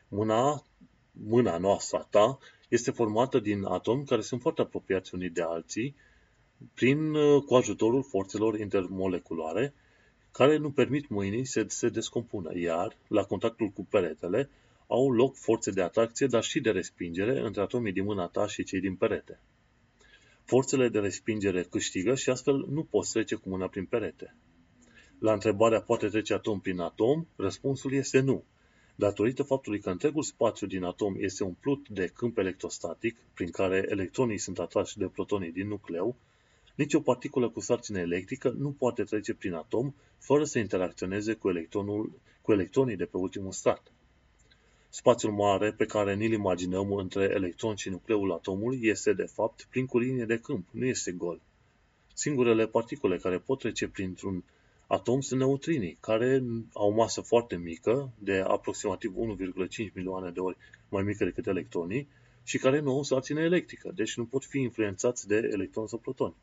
Mâna, mâna noastră, ta, este formată din atomi care sunt foarte apropiați unii de alții prin, cu ajutorul forțelor intermoleculare care nu permit mâinii să se descompună, iar, la contactul cu peretele, au loc forțe de atracție, dar și de respingere între atomii din mâna ta și cei din perete. Forțele de respingere câștigă și astfel nu poți trece cu mâna prin perete. La întrebarea poate trece atom prin atom, răspunsul este nu. Datorită faptului că întregul spațiu din atom este umplut de câmp electrostatic, prin care electronii sunt atrași de protonii din nucleu, nicio particulă cu sarcină electrică nu poate trece prin atom fără să interacționeze cu, electronul, cu electronii de pe ultimul strat. Spațiul mare pe care ni-l imaginăm între electron și nucleul atomului este, de fapt, plin cu linie de câmp, nu este gol. Singurele particule care pot trece printr-un atom sunt neutrinii, care au masă foarte mică, de aproximativ 1,5 milioane de ori mai mică decât electronii, și care nu au sarcină electrică, deci nu pot fi influențați de electroni sau protoni.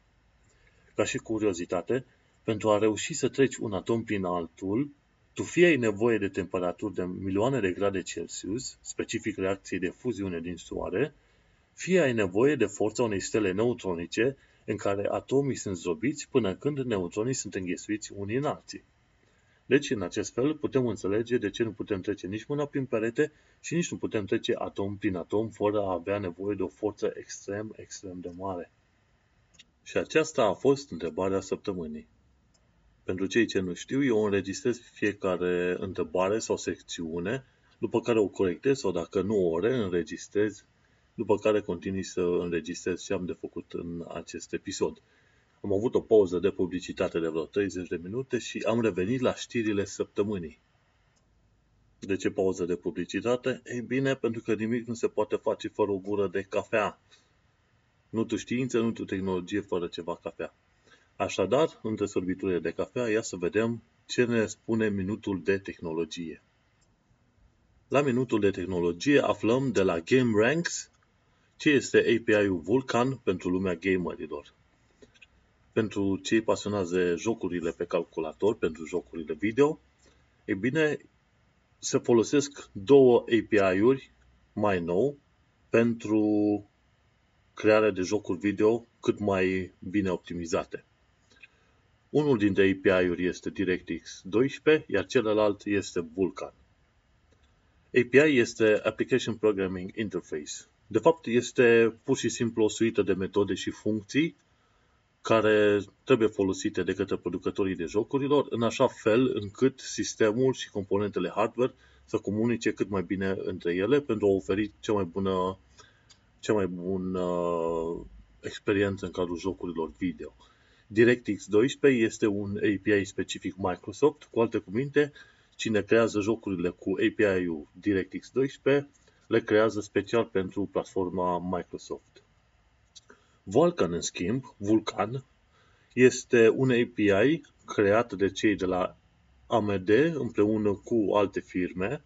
Ca și curiozitate, pentru a reuși să treci un atom prin altul, tu fie ai nevoie de temperaturi de milioane de grade Celsius, specific reacției de fuziune din soare, fie ai nevoie de forța unei stele neutronice în care atomii sunt zdrobiți până când neutronii sunt înghesuiți unii în alții. Deci, în acest fel, putem înțelege de ce nu putem trece nici mâna prin perete și nici nu putem trece atom prin atom fără a avea nevoie de o forță extrem, extrem de mare. Și aceasta a fost întrebarea săptămânii. Pentru cei ce nu știu, eu înregistrez fiecare întrebare sau secțiune, după care o corectez sau dacă nu o reînregistrez, după care continui să înregistrez ce am de făcut în acest episod. Am avut o pauză de publicitate de vreo 30 de minute și am revenit la știrile săptămânii. De ce pauză de publicitate? Ei bine, pentru că nimic nu se poate face fără o gură de cafea. Nu tu știință, nu tu tehnologie fără ceva cafea. Așadar, între sorbiturile de cafea, ia să vedem ce ne spune minutul de tehnologie. La minutul de tehnologie aflăm de la GameRanks ce este API-ul Vulkan pentru lumea gamerilor. Pentru cei pasionați de jocurile pe calculator, pentru jocurile video, e bine, se folosesc două API-uri mai nou pentru crearea de jocuri video cât mai bine optimizate. Unul dintre API-uri este DirectX 12, iar celălalt este Vulkan. API este Application Programming Interface. De fapt, este pur și simplu o suită de metode și funcții care trebuie folosite de către producătorii de jocurilor în așa fel încât sistemul și componentele hardware să comunice cât mai bine între ele pentru a oferi cea mai bună, cea mai bună experiență în cadrul jocurilor video. DirectX 12 este un API specific Microsoft, cu alte cuvinte, cine creează jocurile cu API-ul DirectX 12 le creează special pentru platforma Microsoft. Vulkan, în schimb, Vulkan, este un API creat de cei de la AMD împreună cu alte firme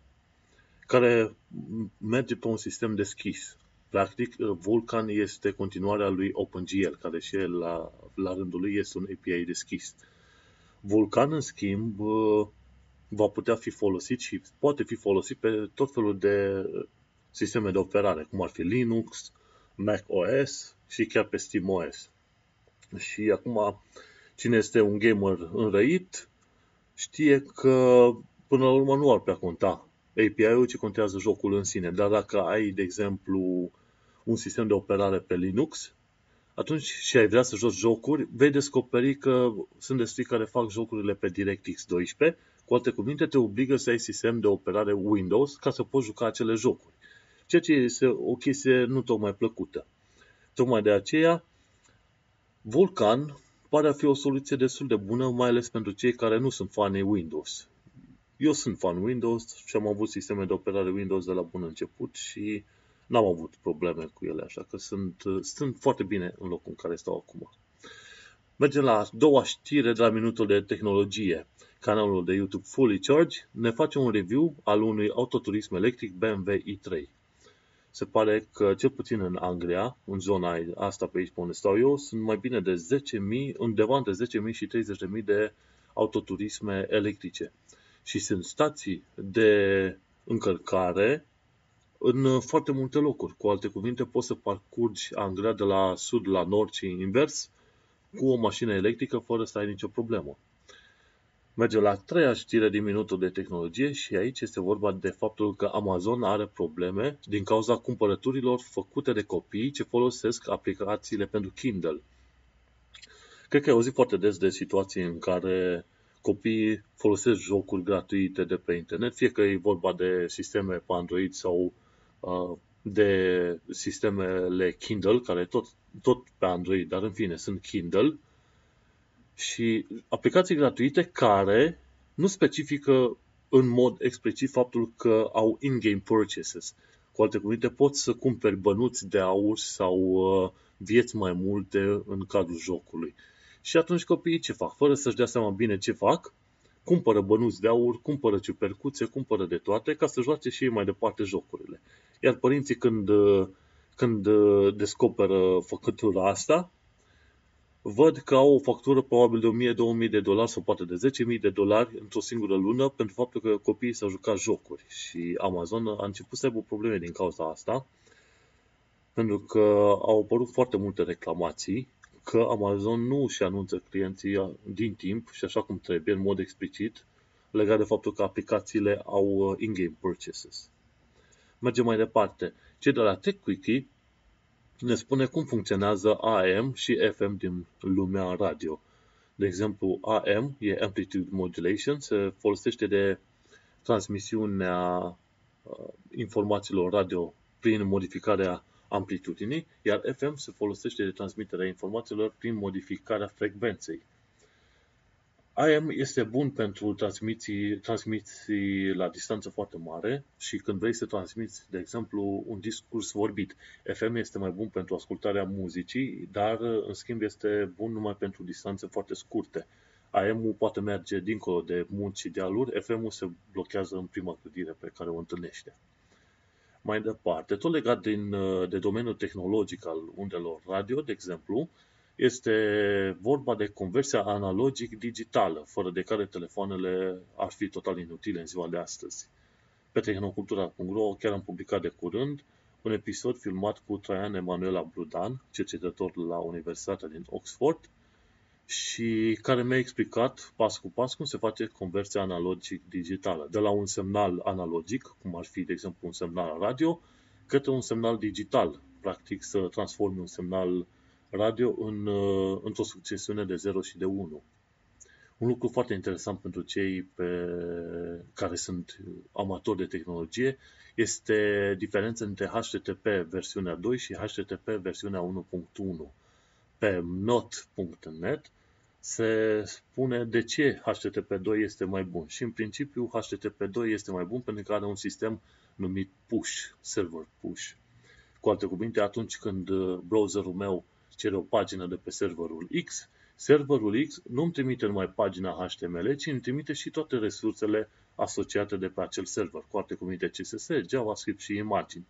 care merge pe un sistem deschis. Practic, Vulkan este continuarea lui OpenGL, care și el, la, la rândul lui, este un API deschis. Vulkan, în schimb, va putea fi folosit și poate fi folosit pe tot felul de sisteme de operare, cum ar fi Linux, Mac OS și chiar pe Steam OS. Și acum, cine este un gamer înrăit, știe că până la urmă nu ar prea conta API-ul, ci contează jocul în sine. Dar dacă ai, de exemplu, un sistem de operare pe Linux, atunci și ai vrea să joci jocuri, vei descoperi că sunt destui care fac jocurile pe DirectX 12, cu alte cuvinte, te obligă să ai sistem de operare Windows ca să poți juca acele jocuri. Ceea ce este o chestie nu tocmai plăcută. Tocmai de aceea, Vulkan pare a fi o soluție destul de bună, mai ales pentru cei care nu sunt fani Windows. Eu sunt fan Windows și am avut sisteme de operare Windows de la bun început și n-am avut probleme cu ele, așa că sunt, sunt foarte bine în locul în care stau acum. Mergem la doua știre de la minutul de tehnologie. Canalul de YouTube Fully Charge ne face un review al unui autoturism electric BMW i3. Se pare că, cel puțin în Anglia, în zona asta pe aici pe unde stau eu, sunt mai bine de 10.000, undeva între 10.000 și 30.000 de autoturisme electrice. Și sunt stații de încărcare în foarte multe locuri. Cu alte cuvinte, poți să parcurgi Anglia de la sud la nord și invers cu o mașină electrică fără să ai nicio problemă. Merge la treia știre din minutul de tehnologie și aici este vorba de faptul că Amazon are probleme din cauza cumpărăturilor făcute de copii ce folosesc aplicațiile pentru Kindle. Cred că ai auzit foarte des de situații în care copiii folosesc jocuri gratuite de pe internet, fie că e vorba de sisteme pe Android sau uh, de sistemele Kindle, care tot, tot pe Android, dar în fine sunt Kindle, și aplicații gratuite care nu specifică în mod explicit faptul că au in-game purchases. Cu alte cuvinte, poți să cumperi bănuți de aur sau uh, vieți mai multe în cadrul jocului. Și atunci copiii ce fac? Fără să-și dea seama bine ce fac, cumpără bănuți de aur, cumpără ciupercuțe, cumpără de toate ca să joace și ei mai departe jocurile. Iar părinții când, uh, când uh, descoperă făcătura asta, văd că au o factură probabil de 1000-2000 de dolari sau poate de 10.000 de dolari într-o singură lună pentru faptul că copiii s-au jucat jocuri. Și Amazon a început să aibă probleme din cauza asta, pentru că au apărut foarte multe reclamații că Amazon nu își anunță clienții din timp și așa cum trebuie, în mod explicit, legat de faptul că aplicațiile au uh, in-game purchases. Mergem mai departe. Cei de la TechQuickie ne spune cum funcționează AM și FM din lumea radio. De exemplu, AM e Amplitude Modulation, se folosește de transmisiunea uh, informațiilor radio prin modificarea amplitudinii, iar FM se folosește de transmiterea informațiilor prin modificarea frecvenței. AM este bun pentru transmisii, transmisii la distanță foarte mare și când vrei să transmiți, de exemplu, un discurs vorbit. FM este mai bun pentru ascultarea muzicii, dar în schimb este bun numai pentru distanțe foarte scurte. AM-ul poate merge dincolo de munți și dealuri, FM-ul se blochează în prima clădire pe care o întâlnește. Mai departe, tot legat din, de domeniul tehnologic al undelor radio, de exemplu, este vorba de conversia analogic-digitală, fără de care telefoanele ar fi total inutile în ziua de astăzi. Pe tehnocultura.ro chiar am publicat de curând un episod filmat cu Traian Emanuela Brudan, cercetător la Universitatea din Oxford, și care mi-a explicat pas cu pas cum se face conversia analogic-digitală. De la un semnal analogic, cum ar fi, de exemplu, un semnal radio, către un semnal digital. Practic să transformi un semnal radio în, uh, într-o succesiune de 0 și de 1. Un lucru foarte interesant pentru cei pe, care sunt amatori de tehnologie este diferența între HTTP versiunea 2 și HTTP versiunea 1.1. Pe not.net se spune de ce HTTP2 este mai bun. Și în principiu HTTP2 este mai bun pentru că are un sistem numit push, server push. Cu alte cuvinte, atunci când uh, browserul meu cere o pagină de pe serverul X, serverul X nu îmi trimite numai pagina HTML, ci îmi trimite și toate resursele asociate de pe acel server, cu alte cuvinte CSS, JavaScript și imagini.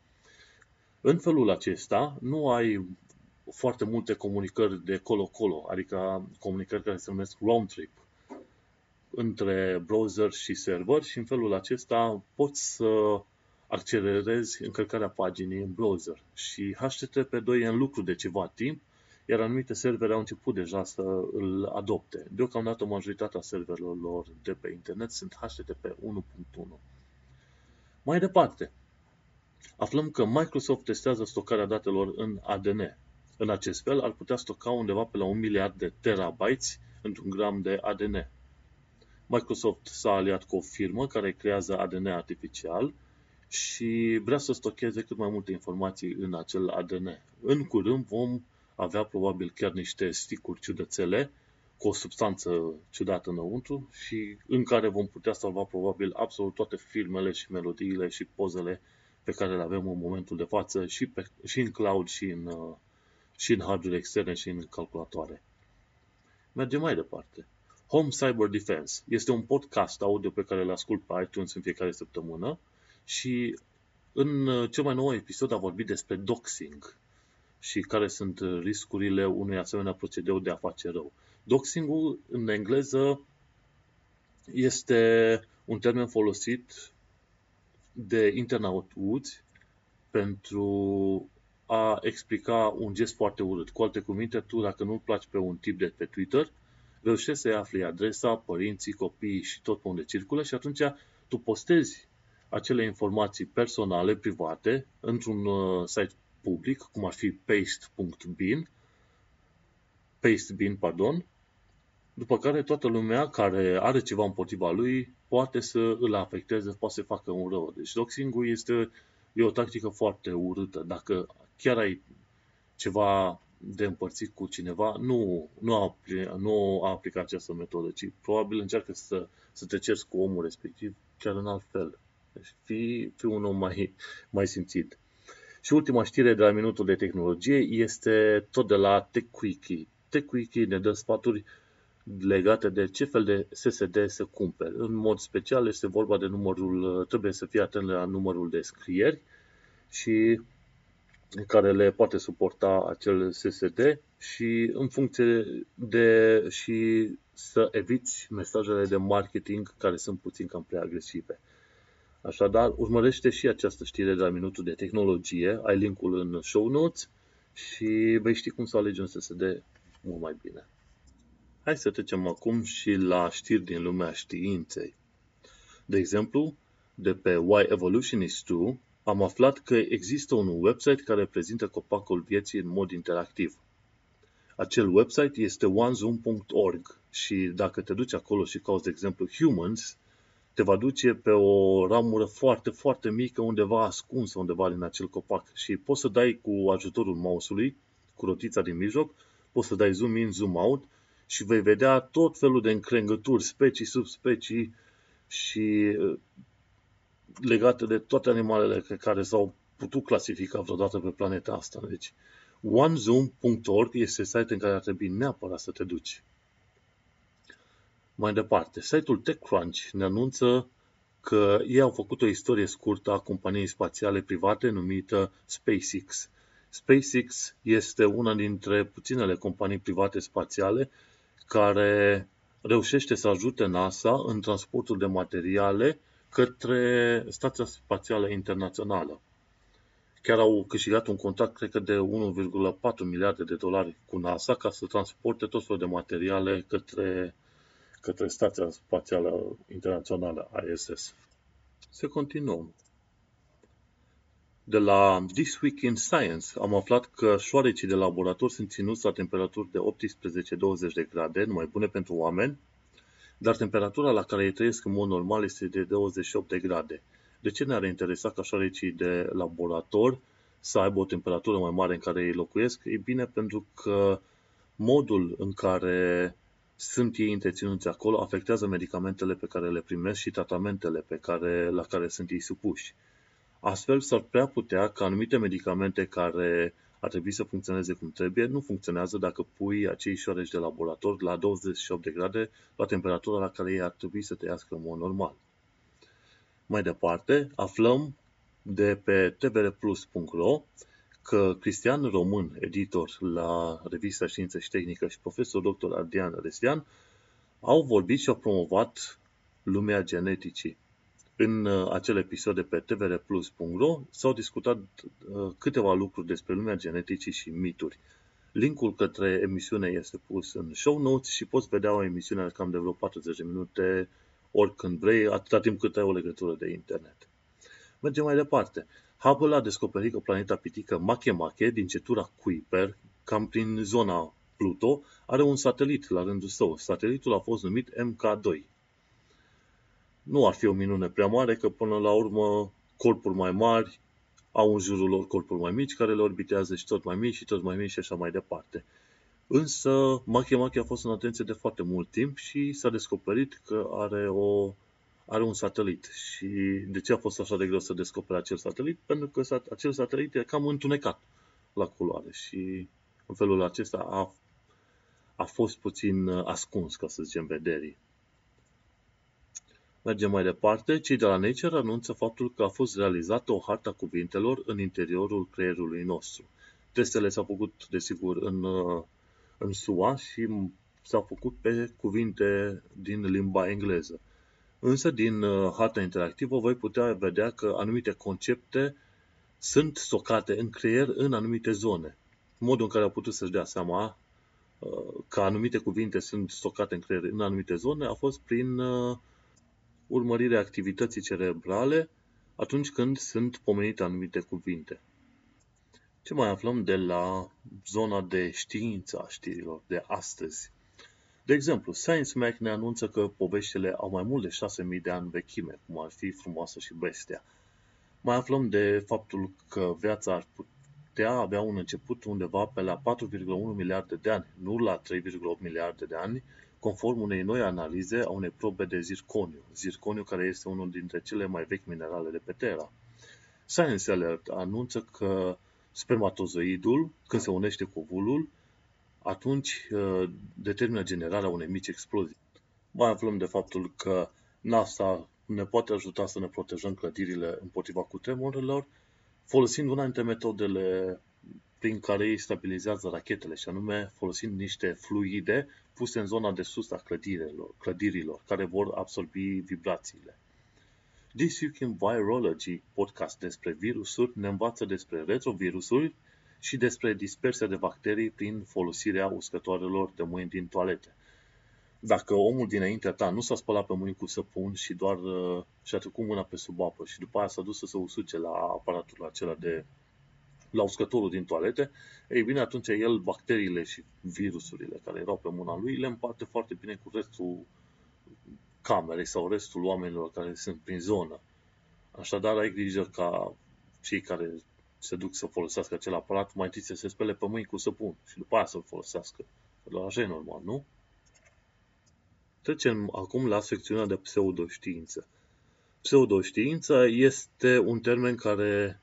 În felul acesta, nu ai foarte multe comunicări de colo-colo, adică comunicări care se numesc round trip între browser și server și în felul acesta poți să accelerezi încărcarea paginii în browser. Și HTTP2 e în lucru de ceva timp iar anumite servere au început deja să îl adopte. Deocamdată majoritatea serverelor lor de pe internet sunt HTTP 1.1. Mai departe, aflăm că Microsoft testează stocarea datelor în ADN. În acest fel ar putea stoca undeva pe la un miliard de terabytes într-un gram de ADN. Microsoft s-a aliat cu o firmă care creează ADN artificial și vrea să stocheze cât mai multe informații în acel ADN. În curând vom avea probabil chiar niște sticuri ciudățele cu o substanță ciudată înăuntru și în care vom putea salva probabil absolut toate filmele și melodiile și pozele pe care le avem în momentul de față și, pe, și în cloud și în, uh, și în hardware externe și în calculatoare. Mergem mai departe. Home Cyber Defense este un podcast audio pe care îl ascult pe iTunes în fiecare săptămână și în uh, cel mai nou episod a vorbit despre doxing și care sunt riscurile unui asemenea procedeu de a face rău. Doxing-ul în engleză este un termen folosit de internauți pentru a explica un gest foarte urât. Cu alte cuvinte, tu dacă nu-l placi pe un tip de pe Twitter, reușești să-i afli adresa, părinții, copiii și tot pe unde circulă și atunci tu postezi acele informații personale, private, într-un uh, site public, cum ar fi paste.bin, pastebin, pardon, după care toată lumea care are ceva împotriva lui poate să îl afecteze, poate să facă un rău. Deci doxing este e o tactică foarte urâtă. Dacă chiar ai ceva de împărțit cu cineva, nu, nu, apli, nu aplică această metodă, ci probabil încearcă să, să te cerți cu omul respectiv chiar în alt fel. Deci fii, fii un om mai, mai simțit. Și ultima știre de la minutul de tehnologie este tot de la TechWiki. TechWiki ne dă sfaturi legate de ce fel de SSD să cumperi. În mod special este vorba de numărul, trebuie să fii atent la numărul de scrieri și care le poate suporta acel SSD și în funcție de și să eviți mesajele de marketing care sunt puțin cam prea agresive. Așadar, urmărește și această știre de la minutul de tehnologie, ai linkul în show notes și vei ști cum să alegi un SSD mult mai bine. Hai să trecem acum și la știri din lumea științei. De exemplu, de pe Why Evolutionist 2 am aflat că există un website care prezintă copacul vieții în mod interactiv. Acel website este onezoom.org și dacă te duci acolo și cauți, de exemplu, humans, te va duce pe o ramură foarte, foarte mică, undeva ascunsă, undeva în acel copac. Și poți să dai cu ajutorul mouse-ului, cu rotița din mijloc, poți să dai zoom in, zoom out și vei vedea tot felul de încrengături, specii, subspecii și uh, legate de toate animalele care s-au putut clasifica vreodată pe planeta asta. Deci, onezoom.org este site în care ar trebui neapărat să te duci. Mai departe, site-ul TechCrunch ne anunță că ei au făcut o istorie scurtă a companiei spațiale private numită SpaceX. SpaceX este una dintre puținele companii private spațiale care reușește să ajute NASA în transportul de materiale către Stația Spațială Internațională. Chiar au câștigat un contract, cred că de 1,4 miliarde de dolari cu NASA ca să transporte tot felul de materiale către către Stația Spațială Internațională, ISS. Să continuăm. De la This Week in Science am aflat că șoarecii de laborator sunt ținuți la temperaturi de 18-20 de grade, numai bune pentru oameni, dar temperatura la care ei trăiesc în mod normal este de 28 de grade. De ce ne-ar interesa ca șoarecii de laborator să aibă o temperatură mai mare în care ei locuiesc? E bine pentru că modul în care sunt ei întreținuți acolo, afectează medicamentele pe care le primesc și tratamentele pe care, la care sunt ei supuși. Astfel, s-ar prea putea ca anumite medicamente care ar trebui să funcționeze cum trebuie, nu funcționează dacă pui acei șoareci de laborator la 28 de grade, la temperatura la care ei ar trebui să trăiască în mod normal. Mai departe, aflăm de pe tvrplus.ro că Cristian Român, editor la revista Știință și Tehnică și profesor dr. Adrian Restian, au vorbit și au promovat lumea geneticii. În uh, acel episod de pe tvrplus.ro s-au discutat uh, câteva lucruri despre lumea geneticii și mituri. Linkul către emisiune este pus în show notes și poți vedea o emisiune cam de vreo 40 de minute oricând vrei, atâta timp cât ai o legătură de internet. Mergem mai departe. Hubble a descoperit că planeta pitică Makemake din cetura Kuiper, cam prin zona Pluto, are un satelit la rândul său. Satelitul a fost numit MK2. Nu ar fi o minune prea mare că până la urmă corpuri mai mari au în jurul lor corpuri mai mici care le orbitează și tot mai mici și tot mai mici și așa mai departe. Însă Makemake a fost în atenție de foarte mult timp și s-a descoperit că are o are un satelit. Și de ce a fost așa de greu să descopere acel satelit? Pentru că acel satelit e cam întunecat la culoare și în felul acesta a, a fost puțin uh, ascuns, ca să zicem, vederii. Mergem mai departe. Cei de la Nature anunță faptul că a fost realizată o harta cuvintelor în interiorul creierului nostru. Testele s-au făcut, desigur, în, uh, în SUA și s-au făcut pe cuvinte din limba engleză. Însă, din uh, harta interactivă, voi putea vedea că anumite concepte sunt stocate în creier în anumite zone. Modul în care au putut să-și dea seama uh, că anumite cuvinte sunt stocate în creier în anumite zone a fost prin uh, urmărirea activității cerebrale atunci când sunt pomenite anumite cuvinte. Ce mai aflăm de la zona de știință a știrilor de astăzi? De exemplu, Science Mac ne anunță că poveștile au mai mult de 6.000 de ani vechime, cum ar fi Frumoasă și Bestia. Mai aflăm de faptul că viața ar putea avea un început undeva pe la 4,1 miliarde de ani, nu la 3,8 miliarde de ani, conform unei noi analize a unei probe de zirconiu, zirconiu care este unul dintre cele mai vechi minerale de pe Terra. Science Alert anunță că spermatozoidul, când se unește cu ovulul, atunci uh, determină generarea unei mici explozii. Mai aflăm de faptul că NASA ne poate ajuta să ne protejăm clădirile împotriva cutremurelor, folosind una dintre metodele prin care ei stabilizează rachetele, și anume folosind niște fluide puse în zona de sus a clădirilor, clădirilor care vor absorbi vibrațiile. This Week in Virology, podcast despre virusuri, ne învață despre retrovirusuri și despre dispersia de bacterii prin folosirea uscătoarelor de mâini din toalete. Dacă omul dinaintea ta nu s-a spălat pe mâini cu săpun și doar uh, și-a trecut mâna pe sub apă și după aia s-a dus să se usuce la aparatul acela de la uscătorul din toalete, ei bine, atunci el bacteriile și virusurile care erau pe mâna lui le împarte foarte bine cu restul camerei sau restul oamenilor care sunt prin zonă. Așadar, ai grijă ca cei care se duc să folosească acel aparat, mai întâi să se spele pe mâini cu săpun și după aia să-l folosească. La așa e normal, nu? Trecem acum la secțiunea de pseudoștiință. Pseudoștiința este un termen care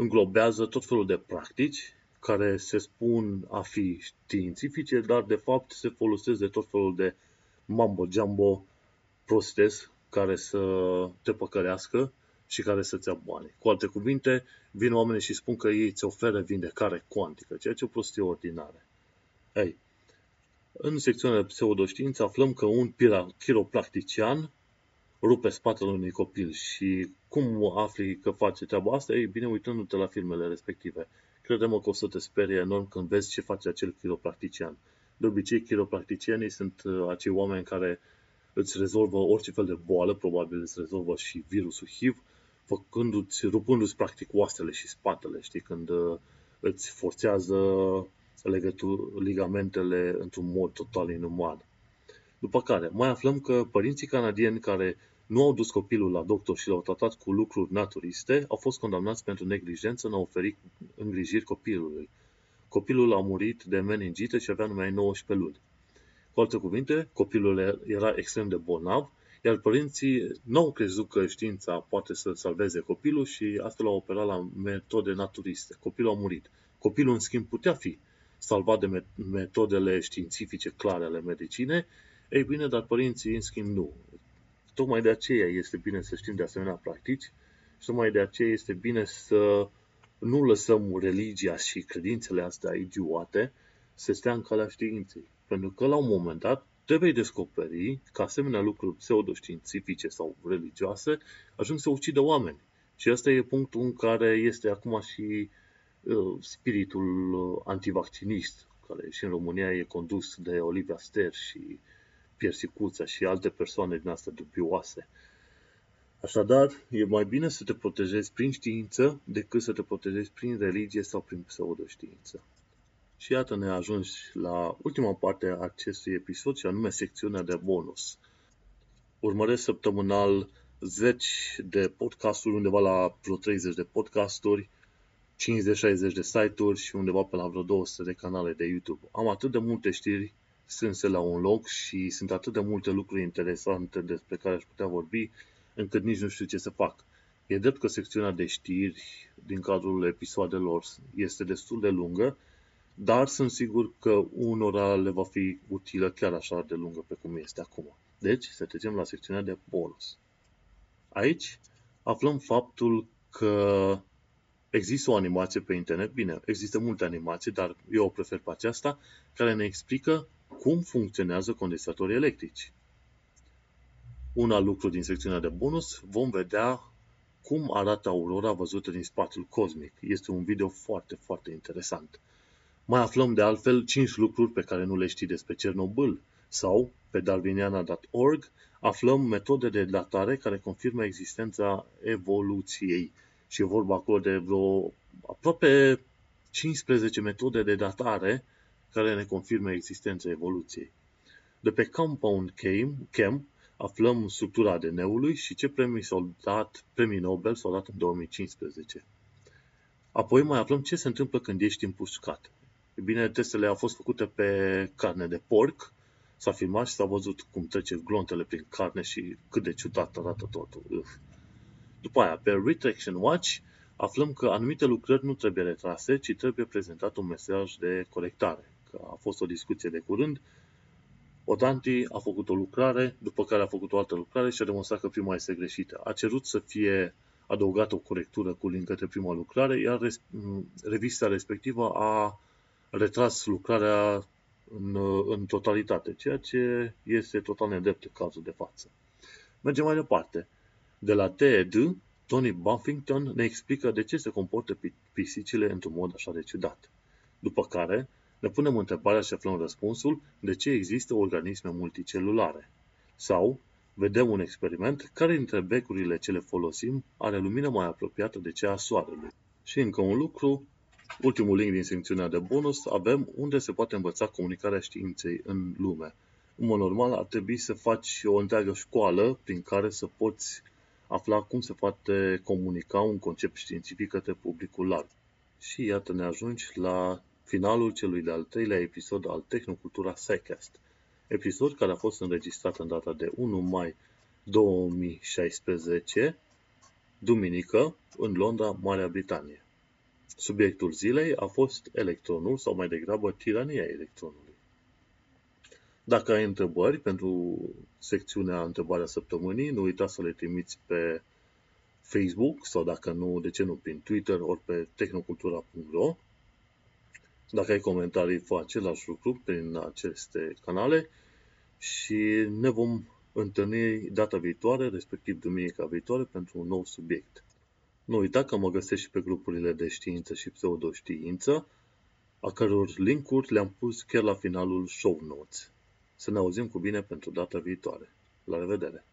înglobează tot felul de practici care se spun a fi științifice, dar de fapt se folosesc de tot felul de mambo-jumbo prostesc care să te păcălească și care să-ți ia bani. Cu alte cuvinte, vin oamenii și spun că ei îți oferă vindecare cuantică, ceea ce e o prostie ordinară. Ei, în secțiunea de pseudoștiință aflăm că un chiropractician rupe spatele unui copil și cum afli că face treaba asta? Ei bine, uitându-te la filmele respective. Credem că o să te sperie enorm când vezi ce face acel chiropractician. De obicei, chiropracticienii sunt uh, acei oameni care îți rezolvă orice fel de boală, probabil îți rezolvă și virusul HIV, făcându-ți, rupându-ți practic oasele și spatele, știi, când uh, îți forțează legături, ligamentele într-un mod total inuman. După care, mai aflăm că părinții canadieni care nu au dus copilul la doctor și l-au tratat cu lucruri naturiste, au fost condamnați pentru neglijență în a oferi îngrijiri copilului. Copilul a murit de meningită și avea numai 19 luni. Cu alte cuvinte, copilul era extrem de bolnav, iar părinții nu au crezut că știința poate să salveze copilul și astfel l-au operat la metode naturiste. Copilul a murit. Copilul, în schimb, putea fi salvat de metodele științifice clare ale medicinei, ei bine, dar părinții, în schimb, nu. Tocmai de aceea este bine să știm de asemenea practici și tocmai de aceea este bine să nu lăsăm religia și credințele astea idiote să stea în calea științei. Pentru că la un moment dat te vei descoperi că asemenea lucruri pseudoștiințifice sau religioase ajung să ucidă oameni. Și asta e punctul în care este acum și uh, spiritul uh, antivaccinist, care și în România e condus de Olivia Ster și Piersicuța și alte persoane din astea dubioase. Așadar, e mai bine să te protejezi prin știință decât să te protejezi prin religie sau prin pseudoștiință. Și iată ne ajungi la ultima parte a acestui episod și anume secțiunea de bonus. Urmăresc săptămânal zeci de podcasturi, undeva la vreo 30 de podcasturi, 50-60 de site-uri și undeva pe la vreo 200 de canale de YouTube. Am atât de multe știri strânse la un loc și sunt atât de multe lucruri interesante despre care aș putea vorbi, încât nici nu știu ce să fac. E drept că secțiunea de știri din cadrul episoadelor este destul de lungă, dar sunt sigur că unora le va fi utilă chiar așa de lungă pe cum este acum. Deci, să trecem la secțiunea de bonus. Aici aflăm faptul că există o animație pe internet, bine, există multe animații, dar eu o prefer pe aceasta, care ne explică cum funcționează condensatorii electrici. un alt lucru din secțiunea de bonus, vom vedea cum arată aurora văzută din spațiul cosmic. Este un video foarte, foarte interesant. Mai aflăm de altfel 5 lucruri pe care nu le știi despre Cernobâl sau pe darwiniana.org aflăm metode de datare care confirmă existența evoluției și e vorba acolo de vreo aproape 15 metode de datare care ne confirmă existența evoluției. De pe Compound Chem aflăm structura ADN-ului și ce premii s-au dat, premii Nobel s-au dat în 2015. Apoi mai aflăm ce se întâmplă când ești împușcat. E bine, testele au fost făcute pe carne de porc, s-a filmat și s-a văzut cum trece glontele prin carne și cât de ciudat arată totul. Uf. După aia, pe Retraction Watch, aflăm că anumite lucrări nu trebuie retrase, ci trebuie prezentat un mesaj de colectare. Că a fost o discuție de curând Odanti a făcut o lucrare, după care a făcut o altă lucrare și a demonstrat că prima este greșită. A cerut să fie adăugată o corectură cu link către prima lucrare, iar revista respectivă a retras lucrarea în, în totalitate, ceea ce este total nedrept în cazul de față. Mergem mai departe. De la TED, Tony Buffington ne explică de ce se comportă pisicile într-un mod așa de ciudat. După care, ne punem întrebarea și aflăm răspunsul de ce există organisme multicelulare. Sau vedem un experiment care dintre becurile ce le folosim are lumină mai apropiată de cea a Soarelui. Și încă un lucru, ultimul link din secțiunea de bonus, avem unde se poate învăța comunicarea științei în lume. În mod normal ar trebui să faci o întreagă școală prin care să poți afla cum se poate comunica un concept științific către publicul larg. Și iată ne ajungi la finalul celui de-al treilea episod al Tehnocultura SciCast, episod care a fost înregistrat în data de 1 mai 2016, duminică, în Londra, Marea Britanie. Subiectul zilei a fost electronul sau mai degrabă tirania electronului. Dacă ai întrebări pentru secțiunea Întrebarea Săptămânii, nu uita să le trimiți pe Facebook sau dacă nu, de ce nu, prin Twitter ori pe tehnocultura.ro dacă ai comentarii, fă același lucru prin aceste canale și ne vom întâlni data viitoare, respectiv duminica viitoare, pentru un nou subiect. Nu uita că mă găsești și pe grupurile de știință și pseudoștiință, a căror linkuri le-am pus chiar la finalul show notes. Să ne auzim cu bine pentru data viitoare. La revedere!